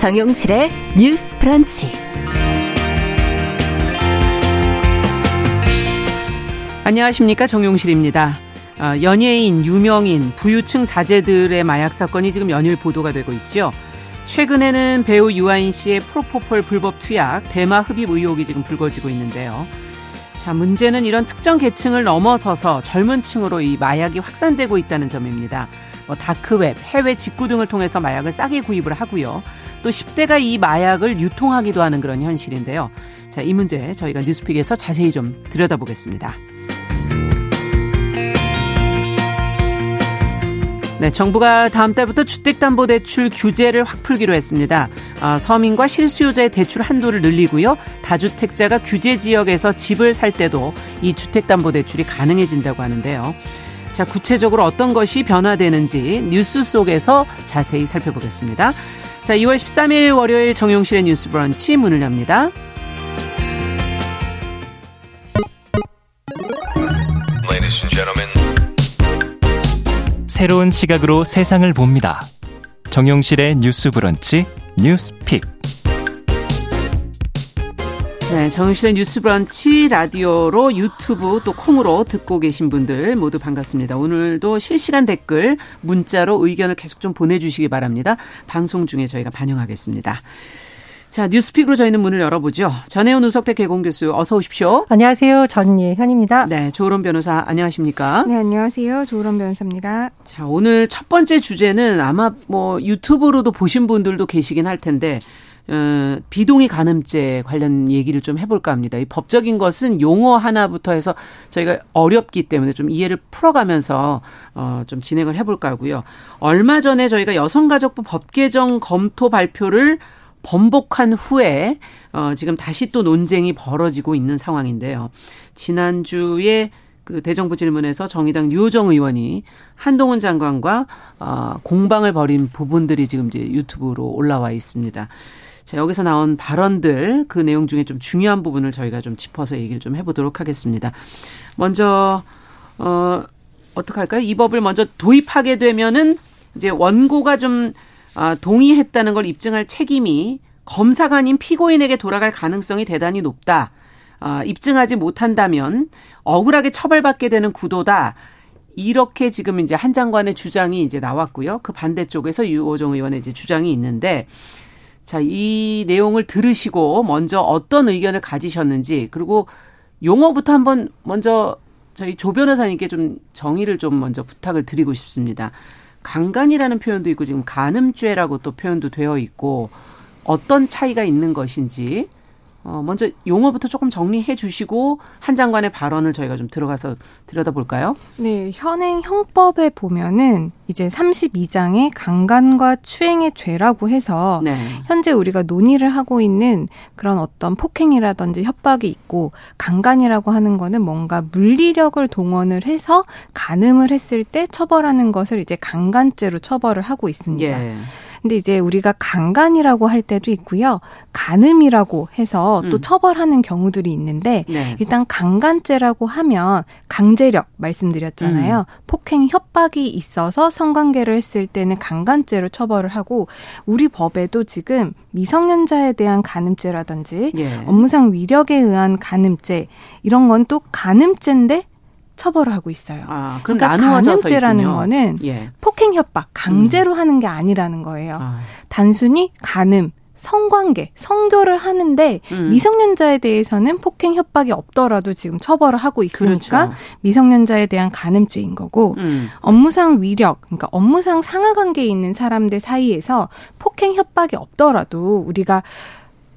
정용실의 뉴스 프런치. 안녕하십니까 정용실입니다. 어, 연예인, 유명인, 부유층 자제들의 마약 사건이 지금 연일 보도가 되고 있죠. 최근에는 배우 유아인 씨의 프로포폴 불법 투약, 대마 흡입 의혹이 지금 불거지고 있는데요. 자, 문제는 이런 특정 계층을 넘어서서 젊은 층으로 이 마약이 확산되고 있다는 점입니다. 뭐 다크웹, 해외 직구 등을 통해서 마약을 싸게 구입을 하고요. 또 10대가 이 마약을 유통하기도 하는 그런 현실인데요. 자, 이 문제 저희가 뉴스픽에서 자세히 좀 들여다보겠습니다. 네, 정부가 다음 달부터 주택담보대출 규제를 확 풀기로 했습니다. 어, 서민과 실수요자의 대출 한도를 늘리고요. 다주택자가 규제 지역에서 집을 살 때도 이 주택담보대출이 가능해진다고 하는데요. 자, 구체적으로 어떤 것이 변화되는지 뉴스 속에서 자세히 살펴보겠습니다. 자, 2월 13일 월요일 정용실의 뉴스 브런치 문을 엽니다. 새로운 시각으로 세상을 봅니다. 정용실의 뉴스 브런치 뉴스 픽. 네, 정용실의 뉴스 브런치 라디오로 유튜브 또 콩으로 듣고 계신 분들 모두 반갑습니다. 오늘도 실시간 댓글 문자로 의견을 계속 좀 보내주시기 바랍니다. 방송 중에 저희가 반영하겠습니다. 자, 뉴스픽으로 저희는 문을 열어보죠. 전혜원 우석대 개공 교수 어서 오십시오. 안녕하세요. 전예현입니다. 네, 조론 변호사 안녕하십니까? 네, 안녕하세요. 조론 변호사입니다. 자, 오늘 첫 번째 주제는 아마 뭐 유튜브로도 보신 분들도 계시긴 할 텐데 어, 비동의 간음죄 관련 얘기를 좀 해볼까 합니다. 이 법적인 것은 용어 하나부터 해서 저희가 어렵기 때문에 좀 이해를 풀어가면서 어, 좀 진행을 해볼까 하고요. 얼마 전에 저희가 여성가족부 법 개정 검토 발표를 번복한 후에 어 지금 다시 또 논쟁이 벌어지고 있는 상황인데요. 지난주에 그 대정부 질문에서 정의당 류호정 의원이 한동훈 장관과 어 공방을 벌인 부분들이 지금 이제 유튜브로 올라와 있습니다. 자, 여기서 나온 발언들 그 내용 중에 좀 중요한 부분을 저희가 좀 짚어서 얘기를 좀 해보도록 하겠습니다. 먼저 어 어떻게 할까요? 이 법을 먼저 도입하게 되면은 이제 원고가 좀 아, 동의했다는 걸 입증할 책임이 검사가 아닌 피고인에게 돌아갈 가능성이 대단히 높다. 아, 입증하지 못한다면 억울하게 처벌받게 되는 구도다. 이렇게 지금 이제 한 장관의 주장이 이제 나왔고요. 그 반대쪽에서 유호정 의원의 이제 주장이 있는데 자, 이 내용을 들으시고 먼저 어떤 의견을 가지셨는지 그리고 용어부터 한번 먼저 저희 조 변호사님께 좀 정의를 좀 먼저 부탁을 드리고 싶습니다. 강간이라는 표현도 있고 지금 간음죄라고 또 표현도 되어 있고 어떤 차이가 있는 것인지 어 먼저 용어부터 조금 정리해 주시고 한 장관의 발언을 저희가 좀 들어가서 들여다볼까요? 네, 현행 형법에 보면은 이제 32장에 강간과 추행의 죄라고 해서 네. 현재 우리가 논의를 하고 있는 그런 어떤 폭행이라든지 협박이 있고 강간이라고 하는 거는 뭔가 물리력을 동원을 해서 간음을 했을 때 처벌하는 것을 이제 강간죄로 처벌을 하고 있습니다. 예. 근데 이제 우리가 강간이라고 할 때도 있고요. 간음이라고 해서 또 음. 처벌하는 경우들이 있는데 네. 일단 강간죄라고 하면 강제력 말씀드렸잖아요. 음. 폭행 협박이 있어서 성관계를 했을 때는 강간죄로 처벌을 하고 우리 법에도 지금 미성년자에 대한 간음죄라든지 예. 업무상 위력에 의한 간음죄 이런 건 또 간음죄인데 처벌을 하고 있어요. 아, 그러니까 간음죄라는 거는 예. 폭행 협박, 강제로 음. 하는 게 아니라는 거예요. 아. 단순히 간음, 성관계, 성교를 하는데 음. 미성년자에 대해서는 폭행 협박이 없더라도 지금 처벌을 하고 있으니까 그렇죠. 미성년자에 대한 간음죄인 거고 음. 업무상 위력, 그러니까 업무상 상하 관계에 있는 사람들 사이에서 폭행 협박이 없더라도 우리가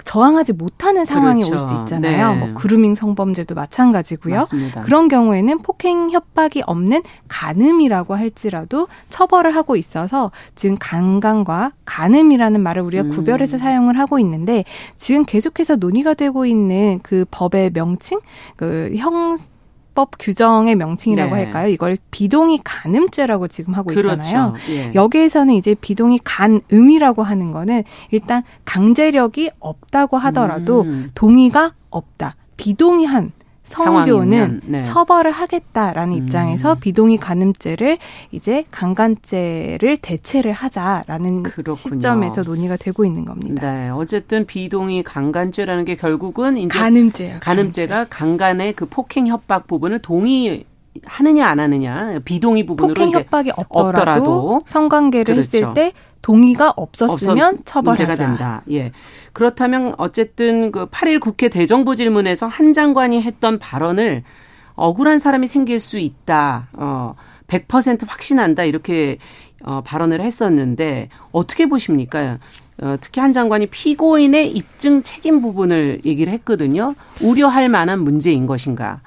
저항하지 못하는 상황이 그렇죠. 올수 있잖아요. 네. 뭐 그루밍 성범죄도 마찬가지고요. 맞습니다. 그런 경우에는 폭행 협박이 없는 간음이라고 할지라도 처벌을 하고 있어서 지금 강간과 간음이라는 말을 우리가 음. 구별해서 사용을 하고 있는데 지금 계속해서 논의가 되고 있는 그 법의 명칭, 그 형 법 규정의 명칭이라고 네. 할까요? 이걸 비동의 간음죄라고 지금 하고 있잖아요. 그렇죠. 예. 여기에서는 이제 비동의 간음이라고 하는 거는 일단 강제력이 없다고 하더라도 음. 동의가 없다. 비동의한 성교는 네. 처벌을 하겠다라는 음. 입장에서 비동의 간음죄를 이제 강간죄를 대체를 하자라는 그렇군요. 시점에서 논의가 되고 있는 겁니다. 네, 어쨌든 비동의 강간죄라는 게 결국은 이제 간음죄요. 간음죄가 강간의 그 폭행 협박 부분을 동의 하느냐 안 하느냐 비동의 부분으로 폭행 협박이 없더라도, 없더라도 성관계를 그렇죠. 했을 때 동의가 없었으면 처벌하자. 된다. 예. 그렇다면 어쨌든 그 8일 국회 대정부 질문에서 한 장관이 했던 발언을 억울한 사람이 생길 수 있다. 어, 100% 확신한다. 이렇게 어, 발언을 했었는데 어떻게 보십니까? 어, 특히 한 장관이 피고인의 입증 책임 부분을 얘기를 했거든요. 우려할 만한 문제인 것인가?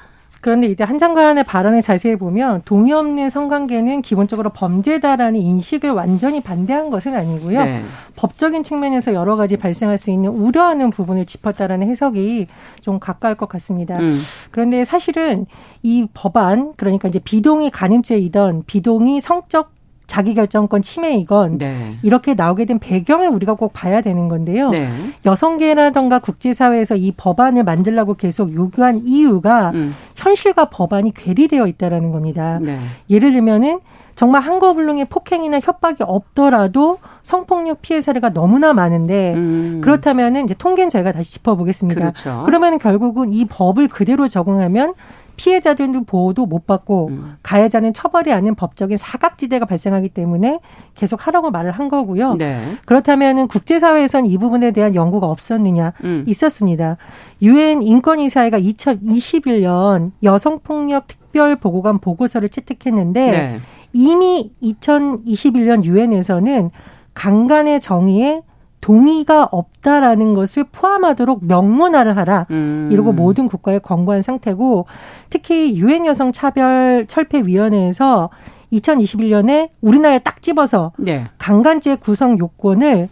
그런데 이제 한 장관의 발언을 자세히 보면 동의 없는 성관계는 기본적으로 범죄다라는 인식을 완전히 반대한 것은 아니고요. 네. 법적인 측면에서 여러 가지 발생할 수 있는 우려하는 부분을 짚었다라는 해석이 좀 가까울 것 같습니다. 음. 그런데 사실은 이 법안 그러니까 이제 비동의 간음죄이던 비동의 성적 자기결정권 침해이건 네. 이렇게 나오게 된 배경을 우리가 꼭 봐야 되는 건데요. 네. 여성계라던가 국제사회에서 이 법안을 만들라고 계속 요구한 이유가 음. 현실과 법안이 괴리되어 있다라는 겁니다. 네. 예를 들면은 정말 한거불능의 폭행이나 협박이 없더라도 성폭력 피해 사례가 너무나 많은데 음. 그렇다면은 이제 통계는 저희가 다시 짚어보겠습니다. 그렇죠. 그러면 결국은 이 법을 그대로 적용하면 피해자들도 보호도 못 받고 음. 가해자는 처벌이 아닌 법적인 사각지대가 발생하기 때문에 계속 하라고 말을 한 거고요. 네. 그렇다면은 국제사회에서는 이 부분에 대한 연구가 없었느냐 음. 있었습니다. 유엔 인권이사회가 2021년 여성폭력 특별 보고관 보고서를 채택했는데 네. 이미 2021년 유엔에서는 강간의 정의에 동의가 없다라는 것을 포함하도록 명문화를 하라. 음. 이러고 모든 국가에 권고한 상태고 특히 유엔 여성 차별 철폐 위원회에서 2021년에 우리나라에 딱 집어서 네. 강간죄 구성 요건을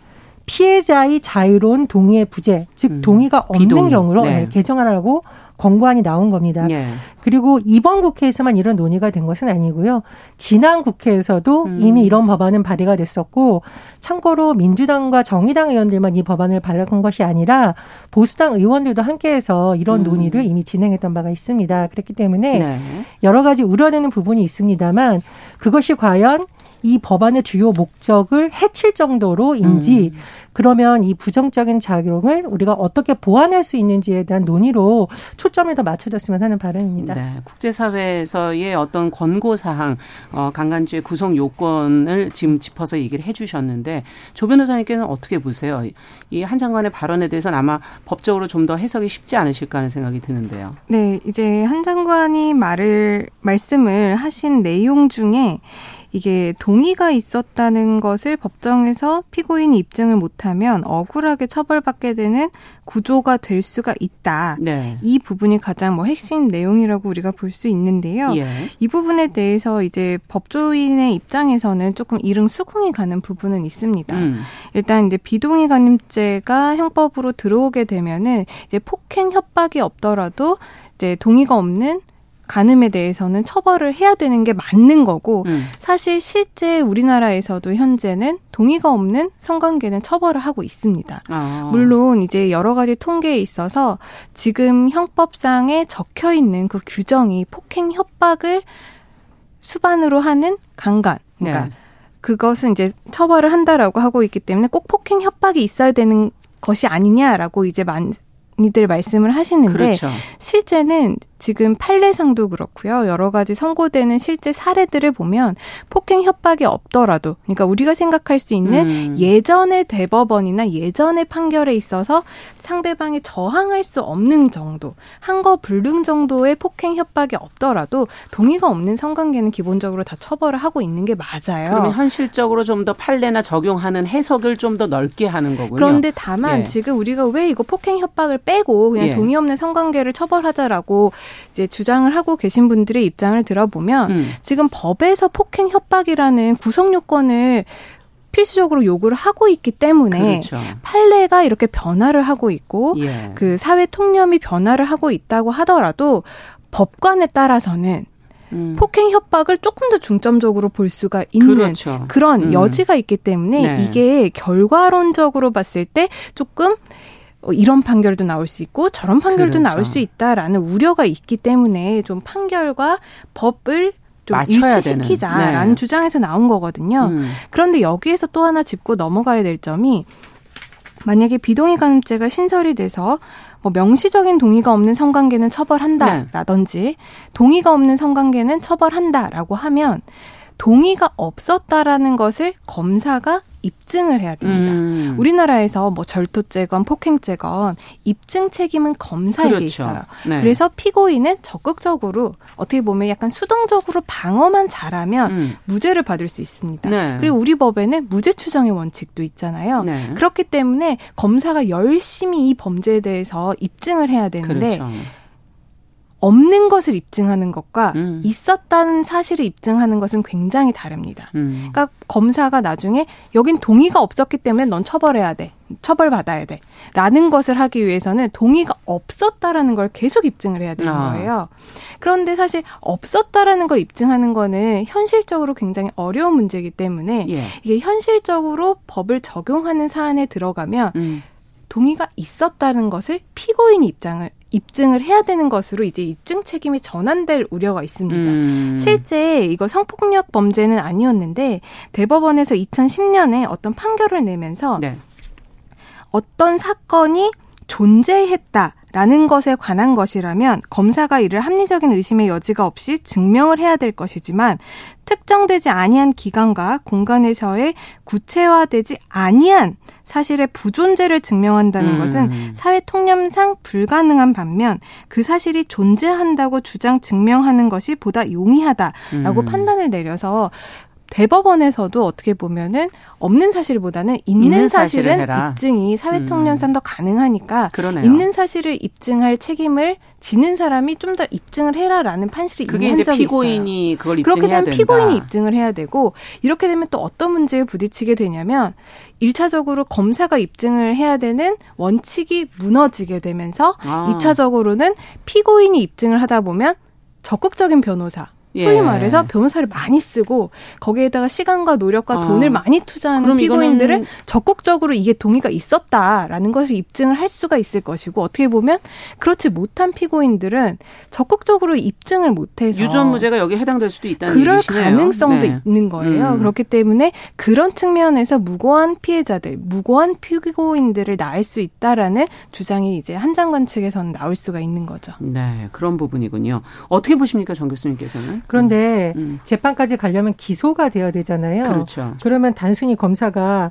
피해자의 자유로운 동의의 부재, 즉 음. 동의가 없는 비동의. 경우로 네. 개정하라고 권고안이 나온 겁니다. 예. 그리고 이번 국회에서만 이런 논의가 된 것은 아니고요. 지난 국회에서도 음. 이미 이런 법안은 발의가 됐었고 참고로 민주당과 정의당 의원들만 이 법안을 발의한 것이 아니라 보수당 의원들도 함께해서 이런 음. 논의를 이미 진행했던 바가 있습니다. 그렇기 때문에 네. 여러 가지 우려되는 부분이 있습니다만 그것이 과연 이 법안의 주요 목적을 해칠 정도로인지 음. 그러면 이 부정적인 작용을 우리가 어떻게 보완할 수 있는지에 대한 논의로 초점을 더 맞춰줬으면 하는 바람입니다. 네, 국제사회에서의 어떤 권고 사항, 어, 강간죄 구성 요건을 지금 짚어서 얘기를 해주셨는데 조 변호사님께는 어떻게 보세요? 이 한 장관의 발언에 대해서는 아마 법적으로 좀 더 해석이 쉽지 않으실까 하는 생각이 드는데요. 네, 이제 한 장관이 말을 말씀을 하신 내용 중에 이게 동의가 있었다는 것을 법정에서 피고인이 입증을 못하면 억울하게 처벌받게 되는 구조가 될 수가 있다. 네. 이 부분이 가장 뭐 핵심 내용이라고 우리가 볼 수 있는데요. 예. 이 부분에 대해서 이제 법조인의 입장에서는 조금 이릉 수긍이 가는 부분은 있습니다. 음. 일단 이제 비동의 간음죄가 형법으로 들어오게 되면은 이제 폭행 협박이 없더라도 이제 동의가 없는 간음에 대해서는 처벌을 해야 되는 게 맞는 거고 음. 사실 실제 우리나라에서도 현재는 동의가 없는 성관계는 처벌을 하고 있습니다. 아. 물론 이제 여러 가지 통계에 있어서 지금 형법상에 적혀 있는 그 규정이 폭행 협박을 수반으로 하는 강간 그러니까 네. 그것은 이제 처벌을 한다라고 하고 있기 때문에 꼭 폭행 협박이 있어야 되는 것이 아니냐라고 이제 많이들 말씀을 하시는데 그렇죠. 실제는 지금 판례상도 그렇고요. 여러 가지 선고되는 실제 사례들을 보면 폭행 협박이 없더라도 그러니까 우리가 생각할 수 있는 음. 예전의 대법원이나 예전의 판결에 있어서 상대방이 저항할 수 없는 정도, 한거 불능 정도의 폭행 협박이 없더라도 동의가 없는 성관계는 기본적으로 다 처벌을 하고 있는 게 맞아요. 그러면 현실적으로 좀 더 판례나 적용하는 해석을 좀 더 넓게 하는 거군요. 그런데 다만 예. 지금 우리가 왜 이거 폭행 협박을 빼고 그냥 예. 동의 없는 성관계를 처벌하자라고 이제 주장을 하고 계신 분들의 입장을 들어보면 음. 지금 법에서 폭행 협박이라는 구성 요건을 필수적으로 요구를 하고 있기 때문에 그렇죠. 판례가 이렇게 변화를 하고 있고 예. 그 사회 통념이 변화를 하고 있다고 하더라도 법관에 따라서는 음. 폭행 협박을 조금 더 중점적으로 볼 수가 있는 그렇죠. 그런 음. 여지가 있기 때문에 네. 이게 결과론적으로 봤을 때 조금 어, 이런 판결도 나올 수 있고 저런 판결도 그렇죠. 나올 수 있다라는 우려가 있기 때문에 좀 판결과 법을 좀 일치시키자라는 네. 주장에서 나온 거거든요. 음. 그런데 여기에서 또 하나 짚고 넘어가야 될 점이 만약에 비동의 간음죄가 신설이 돼서 뭐 명시적인 동의가 없는 성관계는 처벌한다라든지 네. 동의가 없는 성관계는 처벌한다라고 하면 동의가 없었다라는 것을 검사가 입증을 해야 됩니다. 음. 우리나라에서 뭐 절도죄건 폭행죄건 입증 책임은 검사에게 그렇죠. 있어요. 네. 그래서 피고인은 적극적으로 어떻게 보면 약간 수동적으로 방어만 잘하면 음. 무죄를 받을 수 있습니다. 네. 그리고 우리 법에는 무죄 추정의 원칙도 있잖아요. 네. 그렇기 때문에 검사가 열심히 이 범죄에 대해서 입증을 해야 되는데 그렇죠. 없는 것을 입증하는 것과 음. 있었다는 사실을 입증하는 것은 굉장히 다릅니다. 음. 그러니까 검사가 나중에 여긴 동의가 없었기 때문에 넌 처벌해야 돼. 처벌받아야 돼. 라는 것을 하기 위해서는 동의가 없었다라는 걸 계속 입증을 해야 되는 아. 거예요. 그런데 사실 없었다라는 걸 입증하는 거는 현실적으로 굉장히 어려운 문제이기 때문에 예. 이게 현실적으로 법을 적용하는 사안에 들어가면 음. 동의가 있었다는 것을 피고인이 입장을 입증을 해야 되는 것으로 이제 입증 책임이 전환될 우려가 있습니다. 음. 실제 이거 성폭력 범죄는 아니었는데 대법원에서 2010년에 어떤 판결을 내면서 네. 어떤 사건이 존재했다. 라는 것에 관한 것이라면 검사가 이를 합리적인 의심의 여지가 없이 증명을 해야 될 것이지만 특정되지 아니한 기간과 공간에서의 구체화되지 아니한 사실의 부존재를 증명한다는 음. 것은 사회 통념상 불가능한 반면 그 사실이 존재한다고 주장 증명하는 것이 보다 용이하다라고 음. 판단을 내려서 대법원에서도 어떻게 보면은 없는 사실보다는 있는, 있는 사실은 입증이 사회통념상 음. 더 가능하니까 그러네요. 있는 사실을 입증할 책임을 지는 사람이 좀 더 입증을 해라라는 판실이 그게 이제 피고인이 있어요. 그걸 입증해야 그렇게 되면 된다. 피고인이 입증을 해야 되고 이렇게 되면 또 어떤 문제에 부딪히게 되냐면 일차적으로 검사가 입증을 해야 되는 원칙이 무너지게 되면서 아. 2차적으로는 피고인이 입증을 하다 보면 적극적인 변호사 예. 흔히 말해서 변호사를 많이 쓰고 거기에다가 시간과 노력과 아. 돈을 많이 투자하는 피고인들을 이거는... 적극적으로 이게 동의가 있었다라는 것을 입증을 할 수가 있을 것이고 어떻게 보면 그렇지 못한 피고인들은 적극적으로 입증을 못해서 유전무죄가 여기 해당될 수도 있다는 그럴 얘기시네요. 가능성도 네. 있는 거예요. 음. 그렇기 때문에 그런 측면에서 무고한 피해자들, 무고한 피고인들을 낳을 수 있다라는 주장이 이제 한 장관 측에서는 나올 수가 있는 거죠. 네, 그런 부분이군요. 어떻게 보십니까, 정 교수님께서는? 그런데 음. 음. 재판까지 가려면 기소가 되어야 되잖아요. 그렇죠. 그러면 단순히 검사가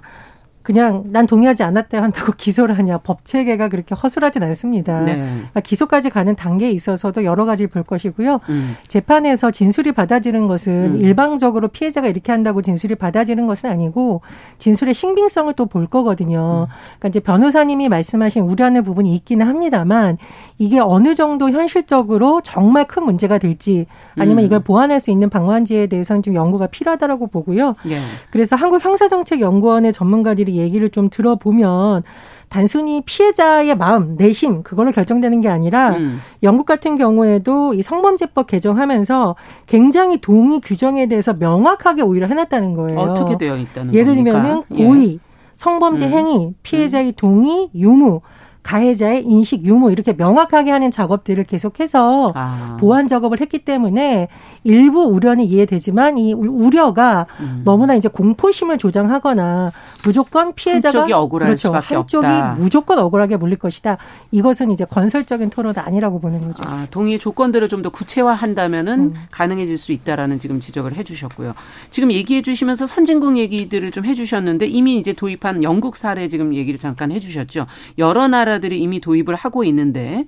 그냥 난 동의하지 않았다 한다고 기소를 하냐 법 체계가 그렇게 허술하진 않습니다. 네. 그러니까 기소까지 가는 단계에 있어서도 여러 가지 볼 것이고요. 음. 재판에서 진술이 받아지는 것은 음. 일방적으로 피해자가 이렇게 한다고 진술이 받아지는 것은 아니고 진술의 신빙성을 또 볼 거거든요. 음. 그러니까 이제 변호사님이 말씀하신 우려하는 부분이 있기는 합니다만 이게 어느 정도 현실적으로 정말 큰 문제가 될지 아니면 음. 이걸 보완할 수 있는 방안지에 대해서는 좀 연구가 필요하다라고 보고요. 네. 그래서 한국 형사정책연구원의 전문가들이 얘기를 좀 들어보면 단순히 피해자의 마음, 내심 그걸로 결정되는 게 아니라 음. 영국 같은 경우에도 이 성범죄법 개정하면서 굉장히 동의 규정에 대해서 명확하게 오히려 해놨다는 거예요. 어떻게 되어 있다는 예를 들면은 고의, 예. 성범죄 음. 행위, 피해자의 음. 동의, 유무 가해자의 인식 유무 이렇게 명확하게 하는 작업들을 계속해서 아. 보완 작업을 했기 때문에 일부 우려는 이해되지만 이 우려가 음. 너무나 이제 공포심을 조장하거나 무조건 피해자가 한쪽이 억울할 그렇죠. 수밖에 한쪽이 없다. 무조건 억울하게 물릴 것이다. 이것은 이제 건설적인 토론은 아니라고 보는 거죠. 아, 동의 조건들을 좀 더 구체화한다면은 음. 가능해질 수 있다라는 지금 지적을 해주셨고요. 지금 얘기해 주시면서 선진국 얘기들을 좀 해주셨는데 이미 이제 도입한 영국 사례 지금 얘기를 잠깐 해주셨죠. 여러 나라 들이 이미 도입을 하고 있는데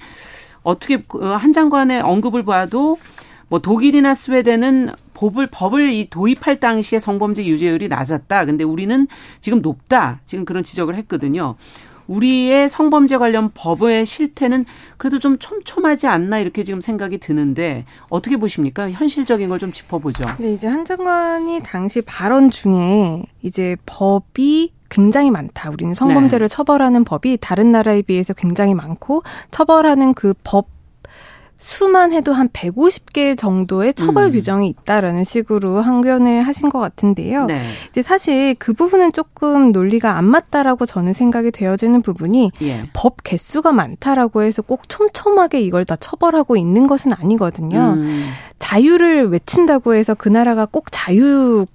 어떻게 그한 장관의 언급을 봐도 뭐 독일이나 스웨덴은 법을 법을 이 도입할 당시에 성범죄 유죄율이 낮았다. 근데 우리는 지금 높다. 지금 그런 지적을 했거든요. 우리의 성범죄 관련 법의 실태는 그래도 좀 촘촘하지 않나 이렇게 지금 생각이 드는데 어떻게 보십니까? 현실적인 걸 좀 짚어보죠. 네, 이제 한 장관이 당시 발언 중에 이제 법이 굉장히 많다. 우리는 성범죄를 네. 처벌하는 법이 다른 나라에 비해서 굉장히 많고 처벌하는 그 법 수만 해도 한 150개 정도의 처벌 음. 규정이 있다라는 식으로 항변을 하신 것 같은데요. 네. 이제 사실 그 부분은 조금 논리가 안 맞다라고 저는 생각이 되어지는 부분이 예. 법 개수가 많다라고 해서 꼭 촘촘하게 이걸 다 처벌하고 있는 것은 아니거든요. 음. 자유를 외친다고 해서 그 나라가 꼭 자유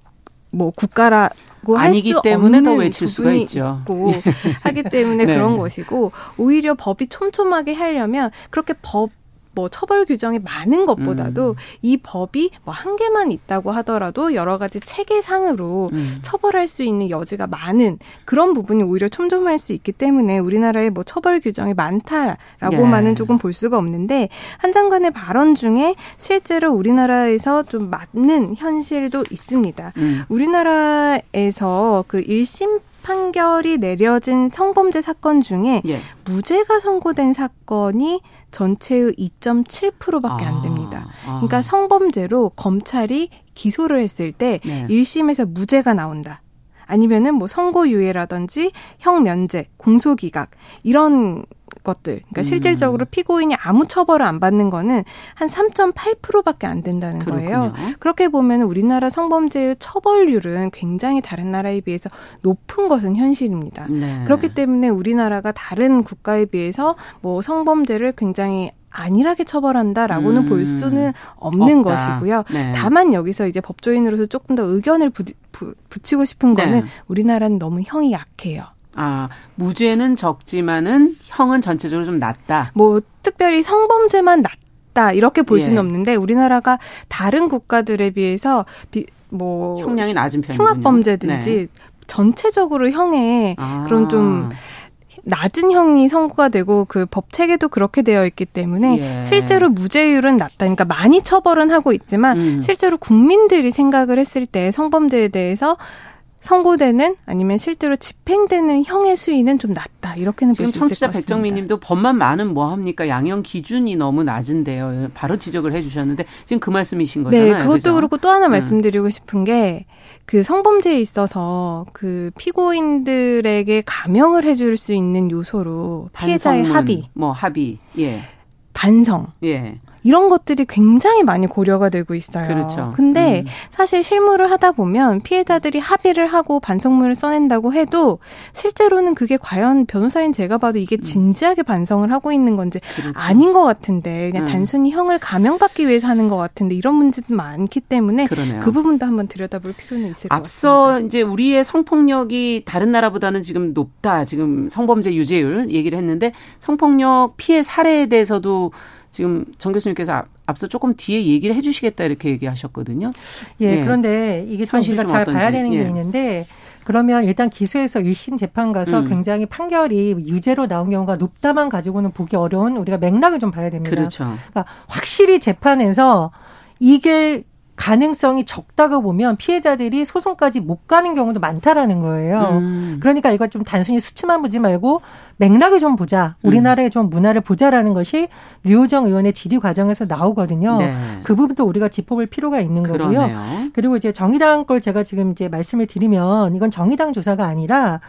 뭐 국가라 아니기 때문에 더 외칠 수가 있죠. 있고 하기 때문에 네. 그런 것이고 오히려 법이 촘촘하게 하려면 그렇게 법 뭐 처벌 규정이 많은 것보다도 음. 이 법이 뭐 한 개만 있다고 하더라도 여러 가지 체계상으로 음. 처벌할 수 있는 여지가 많은 그런 부분이 오히려 촘촘할 수 있기 때문에 우리나라에 뭐 처벌 규정이 많다라고만은 예. 조금 볼 수가 없는데 한 장관의 발언 중에 실제로 우리나라에서 좀 맞는 현실도 있습니다. 음. 우리나라에서 그 1심 판결이 내려진 성범죄 사건 중에 예. 무죄가 선고된 사건이 전체의 2.7%밖에 안 아, 됩니다. 아. 그러니까 성범죄로 검찰이 기소를 했을 때 네. 1심에서 무죄가 나온다. 아니면은 뭐 선고유예라든지 형면제, 공소기각 이런 것들. 그러니까 음. 실질적으로 피고인이 아무 처벌을 안 받는 거는 한 3.8%밖에 안 된다는 그렇군요. 거예요. 그렇게 보면 우리나라 성범죄의 처벌률은 굉장히 다른 나라에 비해서 높은 것은 현실입니다. 네. 그렇기 때문에 우리나라가 다른 국가에 비해서 뭐 성범죄를 굉장히 안일하게 처벌한다라고는 음. 볼 수는 없는 없다. 것이고요. 네. 다만 여기서 이제 법조인으로서 조금 더 의견을 부, 부, 붙이고 싶은 거는 네. 우리나라는 너무 형이 약해요. 아, 무죄는 적지만은 형은 전체적으로 좀 낮다. 뭐 특별히 성범죄만 낮다 이렇게 볼 예. 수는 없는데 우리나라가 다른 국가들에 비해서 비, 뭐 형량이 낮은 편이군요. 흉악범죄든지 네. 전체적으로 형의 아. 그런 좀 낮은 형이 선고가 되고 그 법 체계도 그렇게 되어 있기 때문에 예. 실제로 무죄율은 낮다. 그러니까 많이 처벌은 하고 있지만 음. 실제로 국민들이 생각을 했을 때 성범죄에 대해서 선고되는 아니면 실제로 집행되는 형의 수위는 좀 낮다 이렇게는 같습니다. 청취자 백정민님도 법만 많은 뭐 합니까 양형 기준이 너무 낮은데요. 바로 지적을 해주셨는데 지금 그 말씀이신 네, 거잖아요. 네, 그것도 그죠? 그렇고 또 하나 음. 말씀드리고 싶은 게 그 성범죄에 있어서 그 피고인들에게 감형을 해줄 수 있는 요소로 피해자의 합의, 뭐 합의, 예, 반성, 예. 이런 것들이 굉장히 많이 고려가 되고 있어요. 그렇죠. 근데 음. 사실 실무를 하다 보면 피해자들이 합의를 하고 반성문을 써낸다고 해도 실제로는 그게 과연 변호사인 제가 봐도 이게 음. 진지하게 반성을 하고 있는 건지 그렇죠. 아닌 것 같은데 그냥 음. 단순히 형을 감형받기 위해서 하는 것 같은데 이런 문제도 많기 때문에 그러네요. 그 부분도 한번 들여다볼 필요는 있을 것 같습니다. 앞서 이제 우리의 성폭력이 다른 나라보다는 지금 높다. 지금 성범죄 유죄율 얘기를 했는데 성폭력 피해 사례에 대해서도 지금 정 교수님께서 앞서 조금 뒤에 얘기를 해주시겠다 이렇게 얘기하셨거든요. 예, 예. 그런데 이게 좀 우리가 잘 어떤지. 봐야 되는 예. 게 있는데 그러면 일단 기소해서 1심 재판 가서 음. 굉장히 판결이 유죄로 나온 경우가 높다만 가지고는 보기 어려운 우리가 맥락을 좀 봐야 됩니다. 그렇죠. 그러니까 확실히 재판에서 이게 가능성이 적다고 보면 피해자들이 소송까지 못 가는 경우도 많다라는 거예요. 음. 그러니까 이걸 좀 단순히 수치만 보지 말고 맥락을 좀 보자. 우리나라의 음. 좀 문화를 보자라는 것이 류호정 의원의 질의 과정에서 나오거든요. 네. 그 부분도 우리가 짚어볼 필요가 있는 거고요. 그러네요. 그리고 이제 정의당 걸 제가 지금 이제 말씀을 드리면 이건 정의당 조사가 아니라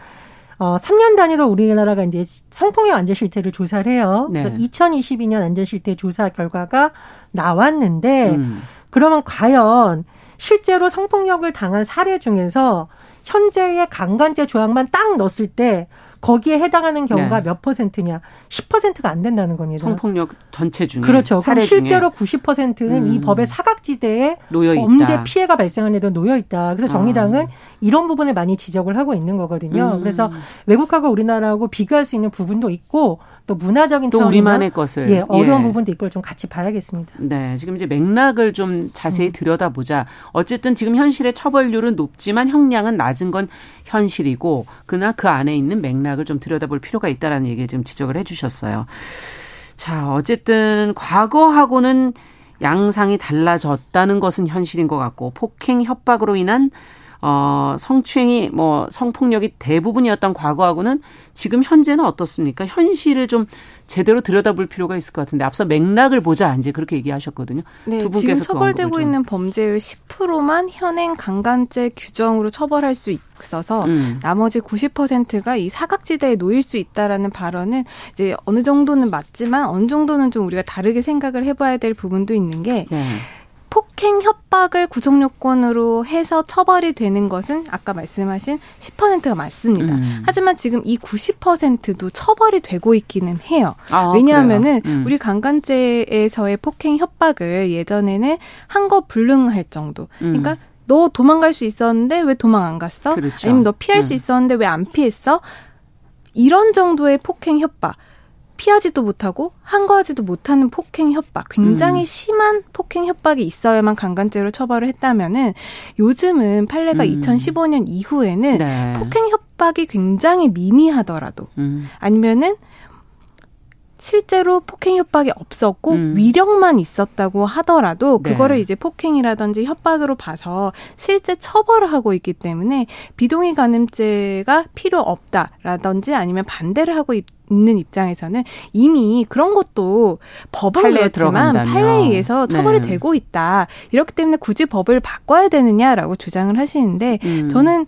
어, 3년 단위로 우리나라가 이제 성폭력 안전 실태를 조사를 해요. 그래서 네. 2022년 안전 실태 조사 결과가 나왔는데 음. 그러면 과연 실제로 성폭력을 당한 사례 중에서 현재의 강간죄 조항만 딱 넣었을 때 거기에 해당하는 경우가 네. 몇 퍼센트냐? 10%가 안 된다는 겁니다. 성폭력 전체 중에 그렇죠. 그럼 실제로 중에. 90%는 음. 이 법의 사각지대에 범죄 피해가 발생한 애도 놓여 있다. 그래서 정의당은 어. 이런 부분을 많이 지적을 하고 있는 거거든요. 음. 그래서 외국하고 우리나라하고 비교할 수 있는 부분도 있고 또 문화적인 또 우리만의 것을 예, 어려운 예. 부분도 있고 좀 같이 봐야겠습니다. 네, 지금 이제 맥락을 좀 자세히 음. 들여다보자. 어쨌든 지금 현실의 처벌률은 높지만 형량은 낮은 건 현실이고 그나 그 안에 있는 맥락을 좀 들여다볼 필요가 있다라는 얘기를 좀 지적을 해주셨어요. 자, 어쨌든 과거하고는 양상이 달라졌다는 것은 현실인 것 같고 폭행 협박으로 인한 어, 성추행이 뭐 성폭력이 대부분이었던 과거하고는 지금 현재는 어떻습니까? 현실을 좀 제대로 들여다볼 필요가 있을 것 같은데 앞서 맥락을 보자 이제 그렇게 얘기하셨거든요. 네, 두 분께서 지금 그 처벌되고 있는 범죄의 10%만 현행 강간죄 규정으로 처벌할 수 있어서 음. 나머지 90%가 이 사각지대에 놓일 수 있다라는 발언은 이제 어느 정도는 맞지만 어느 정도는 좀 우리가 다르게 생각을 해봐야 될 부분도 있는 게. 네. 폭행 협박을 구속 요건으로 해서 처벌이 되는 것은 아까 말씀하신 10%가 맞습니다. 음. 하지만 지금 이 90%도 처벌이 되고 있기는 해요. 아, 왜냐하면은 음. 우리 강간죄에서의 폭행 협박을 예전에는 한 거 불능할 정도. 음. 그러니까 너 도망갈 수 있었는데 왜 도망 안 갔어? 그렇죠. 아니면 너 피할 수 음. 있었는데 왜 안 피했어? 이런 정도의 폭행 협박. 피하지도 못하고 항거하지도 못하는 폭행 협박, 굉장히 음. 심한 폭행 협박이 있어야만 강간죄로 처벌을 했다면은 요즘은 판례가 음. 2015년 이후에는 네. 폭행 협박이 굉장히 미미하더라도 음. 아니면은 실제로 폭행 협박이 없었고 음. 위력만 있었다고 하더라도 네. 그거를 이제 폭행이라든지 협박으로 봐서 실제 처벌을 하고 있기 때문에 비동의 가늠죄가 필요 없다라든지 아니면 반대를 하고 있는 입장에서는 이미 그런 것도 법은 그렇지만 판례에 의해서 처벌이 네. 되고 있다. 이렇기 때문에 굳이 법을 바꿔야 되느냐라고 주장을 하시는데 음. 저는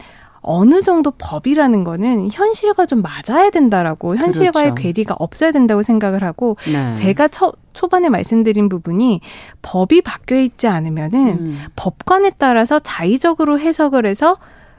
어느 정도 법이라는 거는 현실과 좀 맞아야 된다라고 현실과의 그렇죠. 괴리가 없어야 된다고 생각을 하고 네. 제가 초, 초반에 말씀드린 부분이 법이 바뀌어 있지 않으면은 음. 법관에 따라서 자의적으로 해석을 해서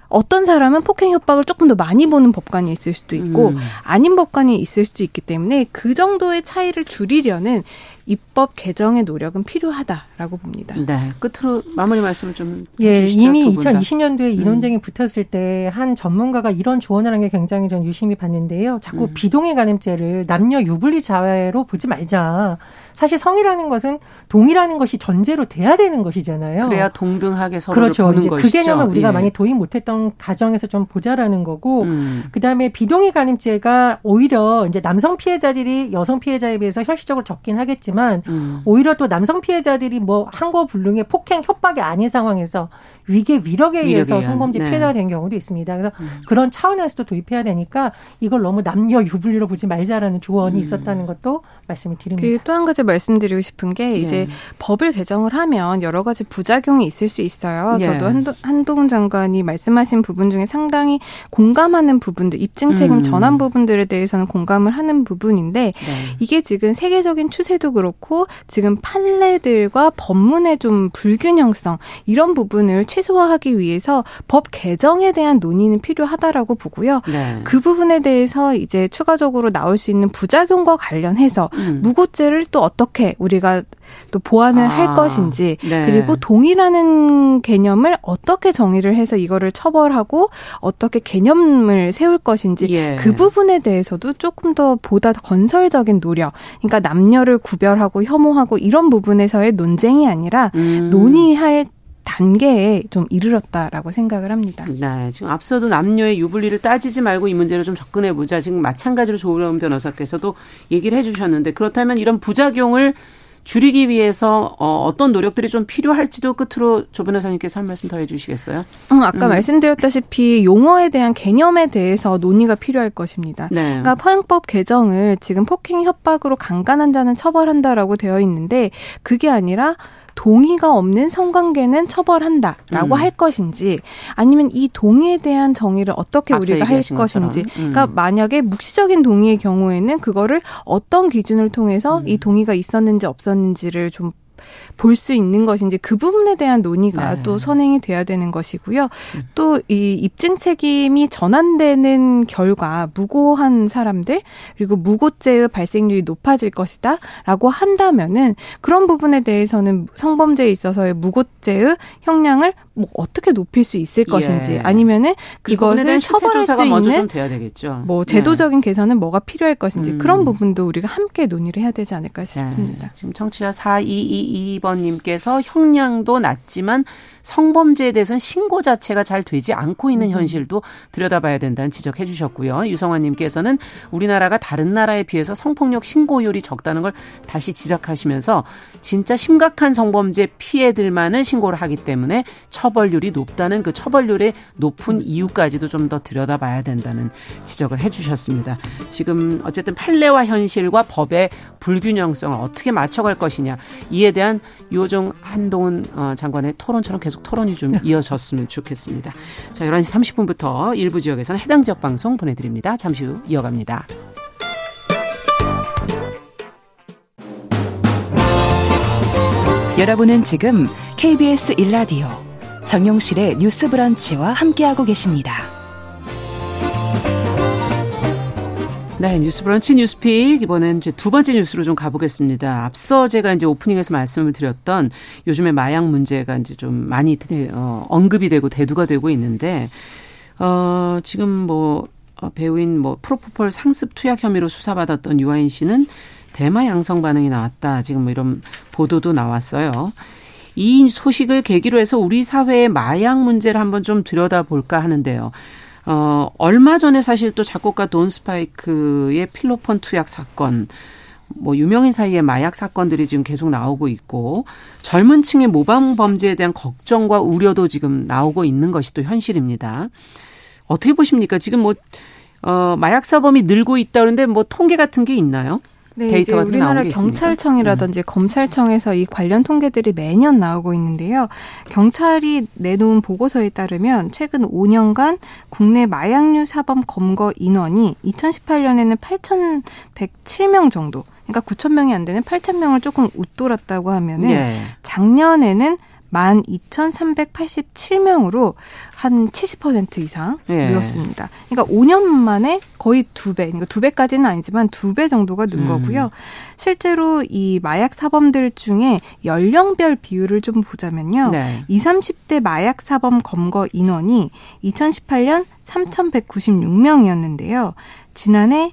어떤 사람은 폭행 협박을 조금 더 많이 보는 법관이 있을 수도 있고 음. 아닌 법관이 있을 수도 있기 때문에 그 정도의 차이를 줄이려는 입법 개정의 노력은 필요하다라고 봅니다. 네. 끝으로 마무리 말씀을 좀 예, 해주시죠, 이미 2020년도에 이 음. 논쟁이 음. 붙었을 때 한 전문가가 이런 조언을 한 게 굉장히 전 유심히 봤는데요. 자꾸 음. 비동의 가늠죄를 남녀 유불리 자외로 보지 말자. 사실 성이라는 것은 동이라는 것이 전제로 돼야 되는 것이잖아요. 그래야 동등하게 서로 그렇죠. 보는 이제 것이죠. 그 개념을 우리가 예. 많이 도입 못했던 가정에서 좀 보자라는 거고, 음. 그 다음에 비동의 가늠죄가 오히려 이제 남성 피해자들이 여성 피해자에 비해서 현실적으로 적긴 하겠지만, 음. 오히려 또 남성 피해자들이 뭐 한거 불능의 폭행 협박이 아닌 상황에서 위계 위력에 의해서 성범죄 네. 피해자가 된 경우도 있습니다. 그래서 음. 그런 차원에서도 도입해야 되니까 이걸 너무 남녀 유불리로 보지 말자라는 조언이 음. 있었다는 것도 말씀을 드립니다. 또한 가지 말씀드리고 싶은 게 네. 이제 법을 개정을 하면 여러 가지 부작용이 있을 수 있어요. 네. 저도 한도, 한동훈 장관이 말씀하신 부분 중에 상당히 공감하는 부분들, 입증 책임 음. 전환 부분들에 대해서는 공감을 하는 부분인데 네. 이게 지금 세계적인 추세도 그렇고 지금 판례들과 법문의 좀 불균형성 이런 부분을 최소화하기 위해서 법 개정에 대한 논의는 필요하다라고 보고요. 네. 그 부분에 대해서 이제 추가적으로 나올 수 있는 부작용과 관련해서 음. 무고죄를 또 어떻게 우리가 또 보완을 아, 할 것인지 네. 그리고 동의라는 개념을 어떻게 정의를 해서 이거를 처벌하고 어떻게 개념을 세울 것인지 예. 그 부분에 대해서도 조금 더 보다 건설적인 노력 그러니까 남녀를 구별하고 혐오하고 이런 부분에서의 논쟁이 아니라 음. 논의할 단계에 좀 이르렀다라고 생각을 합니다. 네, 지금 앞서도 남녀의 유불리를 따지지 말고 이 문제를 좀 접근해 보자. 지금 마찬가지로 조은 변호사께서도 얘기를 해주셨는데 그렇다면 이런 부작용을 줄이기 위해서 어, 어떤 노력들이 좀 필요할지도 끝으로 조 변호사님께서 한 말씀 더 해주시겠어요? 음, 아까 음. 말씀드렸다시피 용어에 대한 개념에 대해서 논의가 필요할 것입니다. 네. 그러니까 포항법 개정을 지금 폭행 협박으로 강간한 자는 처벌한다라고 되어 있는데 그게 아니라 동의가 없는 성관계는 처벌한다라고 음. 할 것인지 아니면 이 동의에 대한 정의를 어떻게 우리가 할 것인지 음. 그러니까 만약에 묵시적인 동의의 경우에는 그거를 어떤 기준을 통해서 음. 이 동의가 있었는지 없었는지를 좀 볼 수 있는 것인지 그 부분에 대한 논의가 네. 또 선행이 돼야 되는 것이고요. 음. 또이 입증 책임이 전환되는 결과 무고한 사람들 그리고 무고죄의 발생률이 높아질 것이다라고 한다면은 그런 부분에 대해서는 성범죄에 있어서의 무고죄의 형량을 뭐 어떻게 높일 수 있을 예. 것인지 아니면은 그것을 처벌할 수 있는 뭐 네. 제도적인 네. 개선은 뭐가 필요할 것인지 음. 그런 부분도 우리가 함께 논의를 해야 되지 않을까 네. 싶습니다. 네. 지금 청취자 4222번님께서 형량도 낮지만 성범죄에 대해서는 신고 자체가 잘 되지 않고 있는 음. 현실도 들여다봐야 된다는 지적해 주셨고요. 유성환 님께서는 우리나라가 다른 나라에 비해서 성폭력 신고율이 적다는 걸 다시 지적하시면서 진짜 심각한 성범죄 피해들만을 신고를 하기 때문에 처 처벌률이 높다는 그 처벌률의 높은 이유까지도 좀 더 들여다봐야 된다는 지적을 해주셨습니다. 지금 어쨌든 판례와 현실과 법의 불균형성을 어떻게 맞춰갈 것이냐 이에 대한 요종 한동훈 어, 장관의 토론처럼 계속 토론이 좀 이어졌으면 좋겠습니다. 자, 11시 30분부터 일부 지역에서는 해당 지역 방송 보내드립니다. 잠시 후 이어갑니다. 여러분은 지금 KBS 일라디오 정용실의 뉴스 브런치와 함께하고 계십니다. 네, 뉴스 브런치 뉴스픽 이번엔 이제 두 번째 뉴스로 좀 가보겠습니다. 앞서 제가 이제 오프닝에서 말씀을 드렸던 요즘에 마약 문제가 이제 좀 많이 어, 언급이 되고 대두가 되고 있는데 어 지금 뭐 어, 배우인 뭐 프로포폴 상습 투약 혐의로 수사받았던 유아인 씨는 대마 양성 반응이 나왔다. 지금 뭐 이런 보도도 나왔어요. 이 소식을 계기로 해서 우리 사회의 마약 문제를 한번 좀 들여다볼까 하는데요. 어, 얼마 전에 사실 또 작곡가 돈 스파이크의 필로폰 투약 사건, 뭐 유명인 사이에 마약 사건들이 지금 계속 나오고 있고 젊은 층의 모방 범죄에 대한 걱정과 우려도 지금 나오고 있는 것이 또 현실입니다. 어떻게 보십니까? 지금 뭐 어, 마약 사범이 늘고 있다 그러는데 뭐 통계 같은 게 있나요? 네, 이제 우리나라 경찰청이라든지 음. 검찰청에서 이 관련 통계들이 매년 나오고 있는데요. 경찰이 내놓은 보고서에 따르면 최근 5년간 국내 마약류 사범 검거 인원이 2018년에는 8,107명 정도, 그러니까 9천 명이 안 되는 8천 명을 조금 웃돌았다고 하면은 네. 작년에는 12,387명으로 한 70% 이상 예. 늘었습니다. 그러니까 5년 만에 거의 두 배, 그러니까 두 배까지는 아니지만 두 배 정도가 는 음. 거고요. 실제로 이 마약 사범들 중에 연령별 비율을 좀 보자면요. 네. 20, 30대 마약 사범 검거 인원이 2018년 3,196명이었는데요. 지난해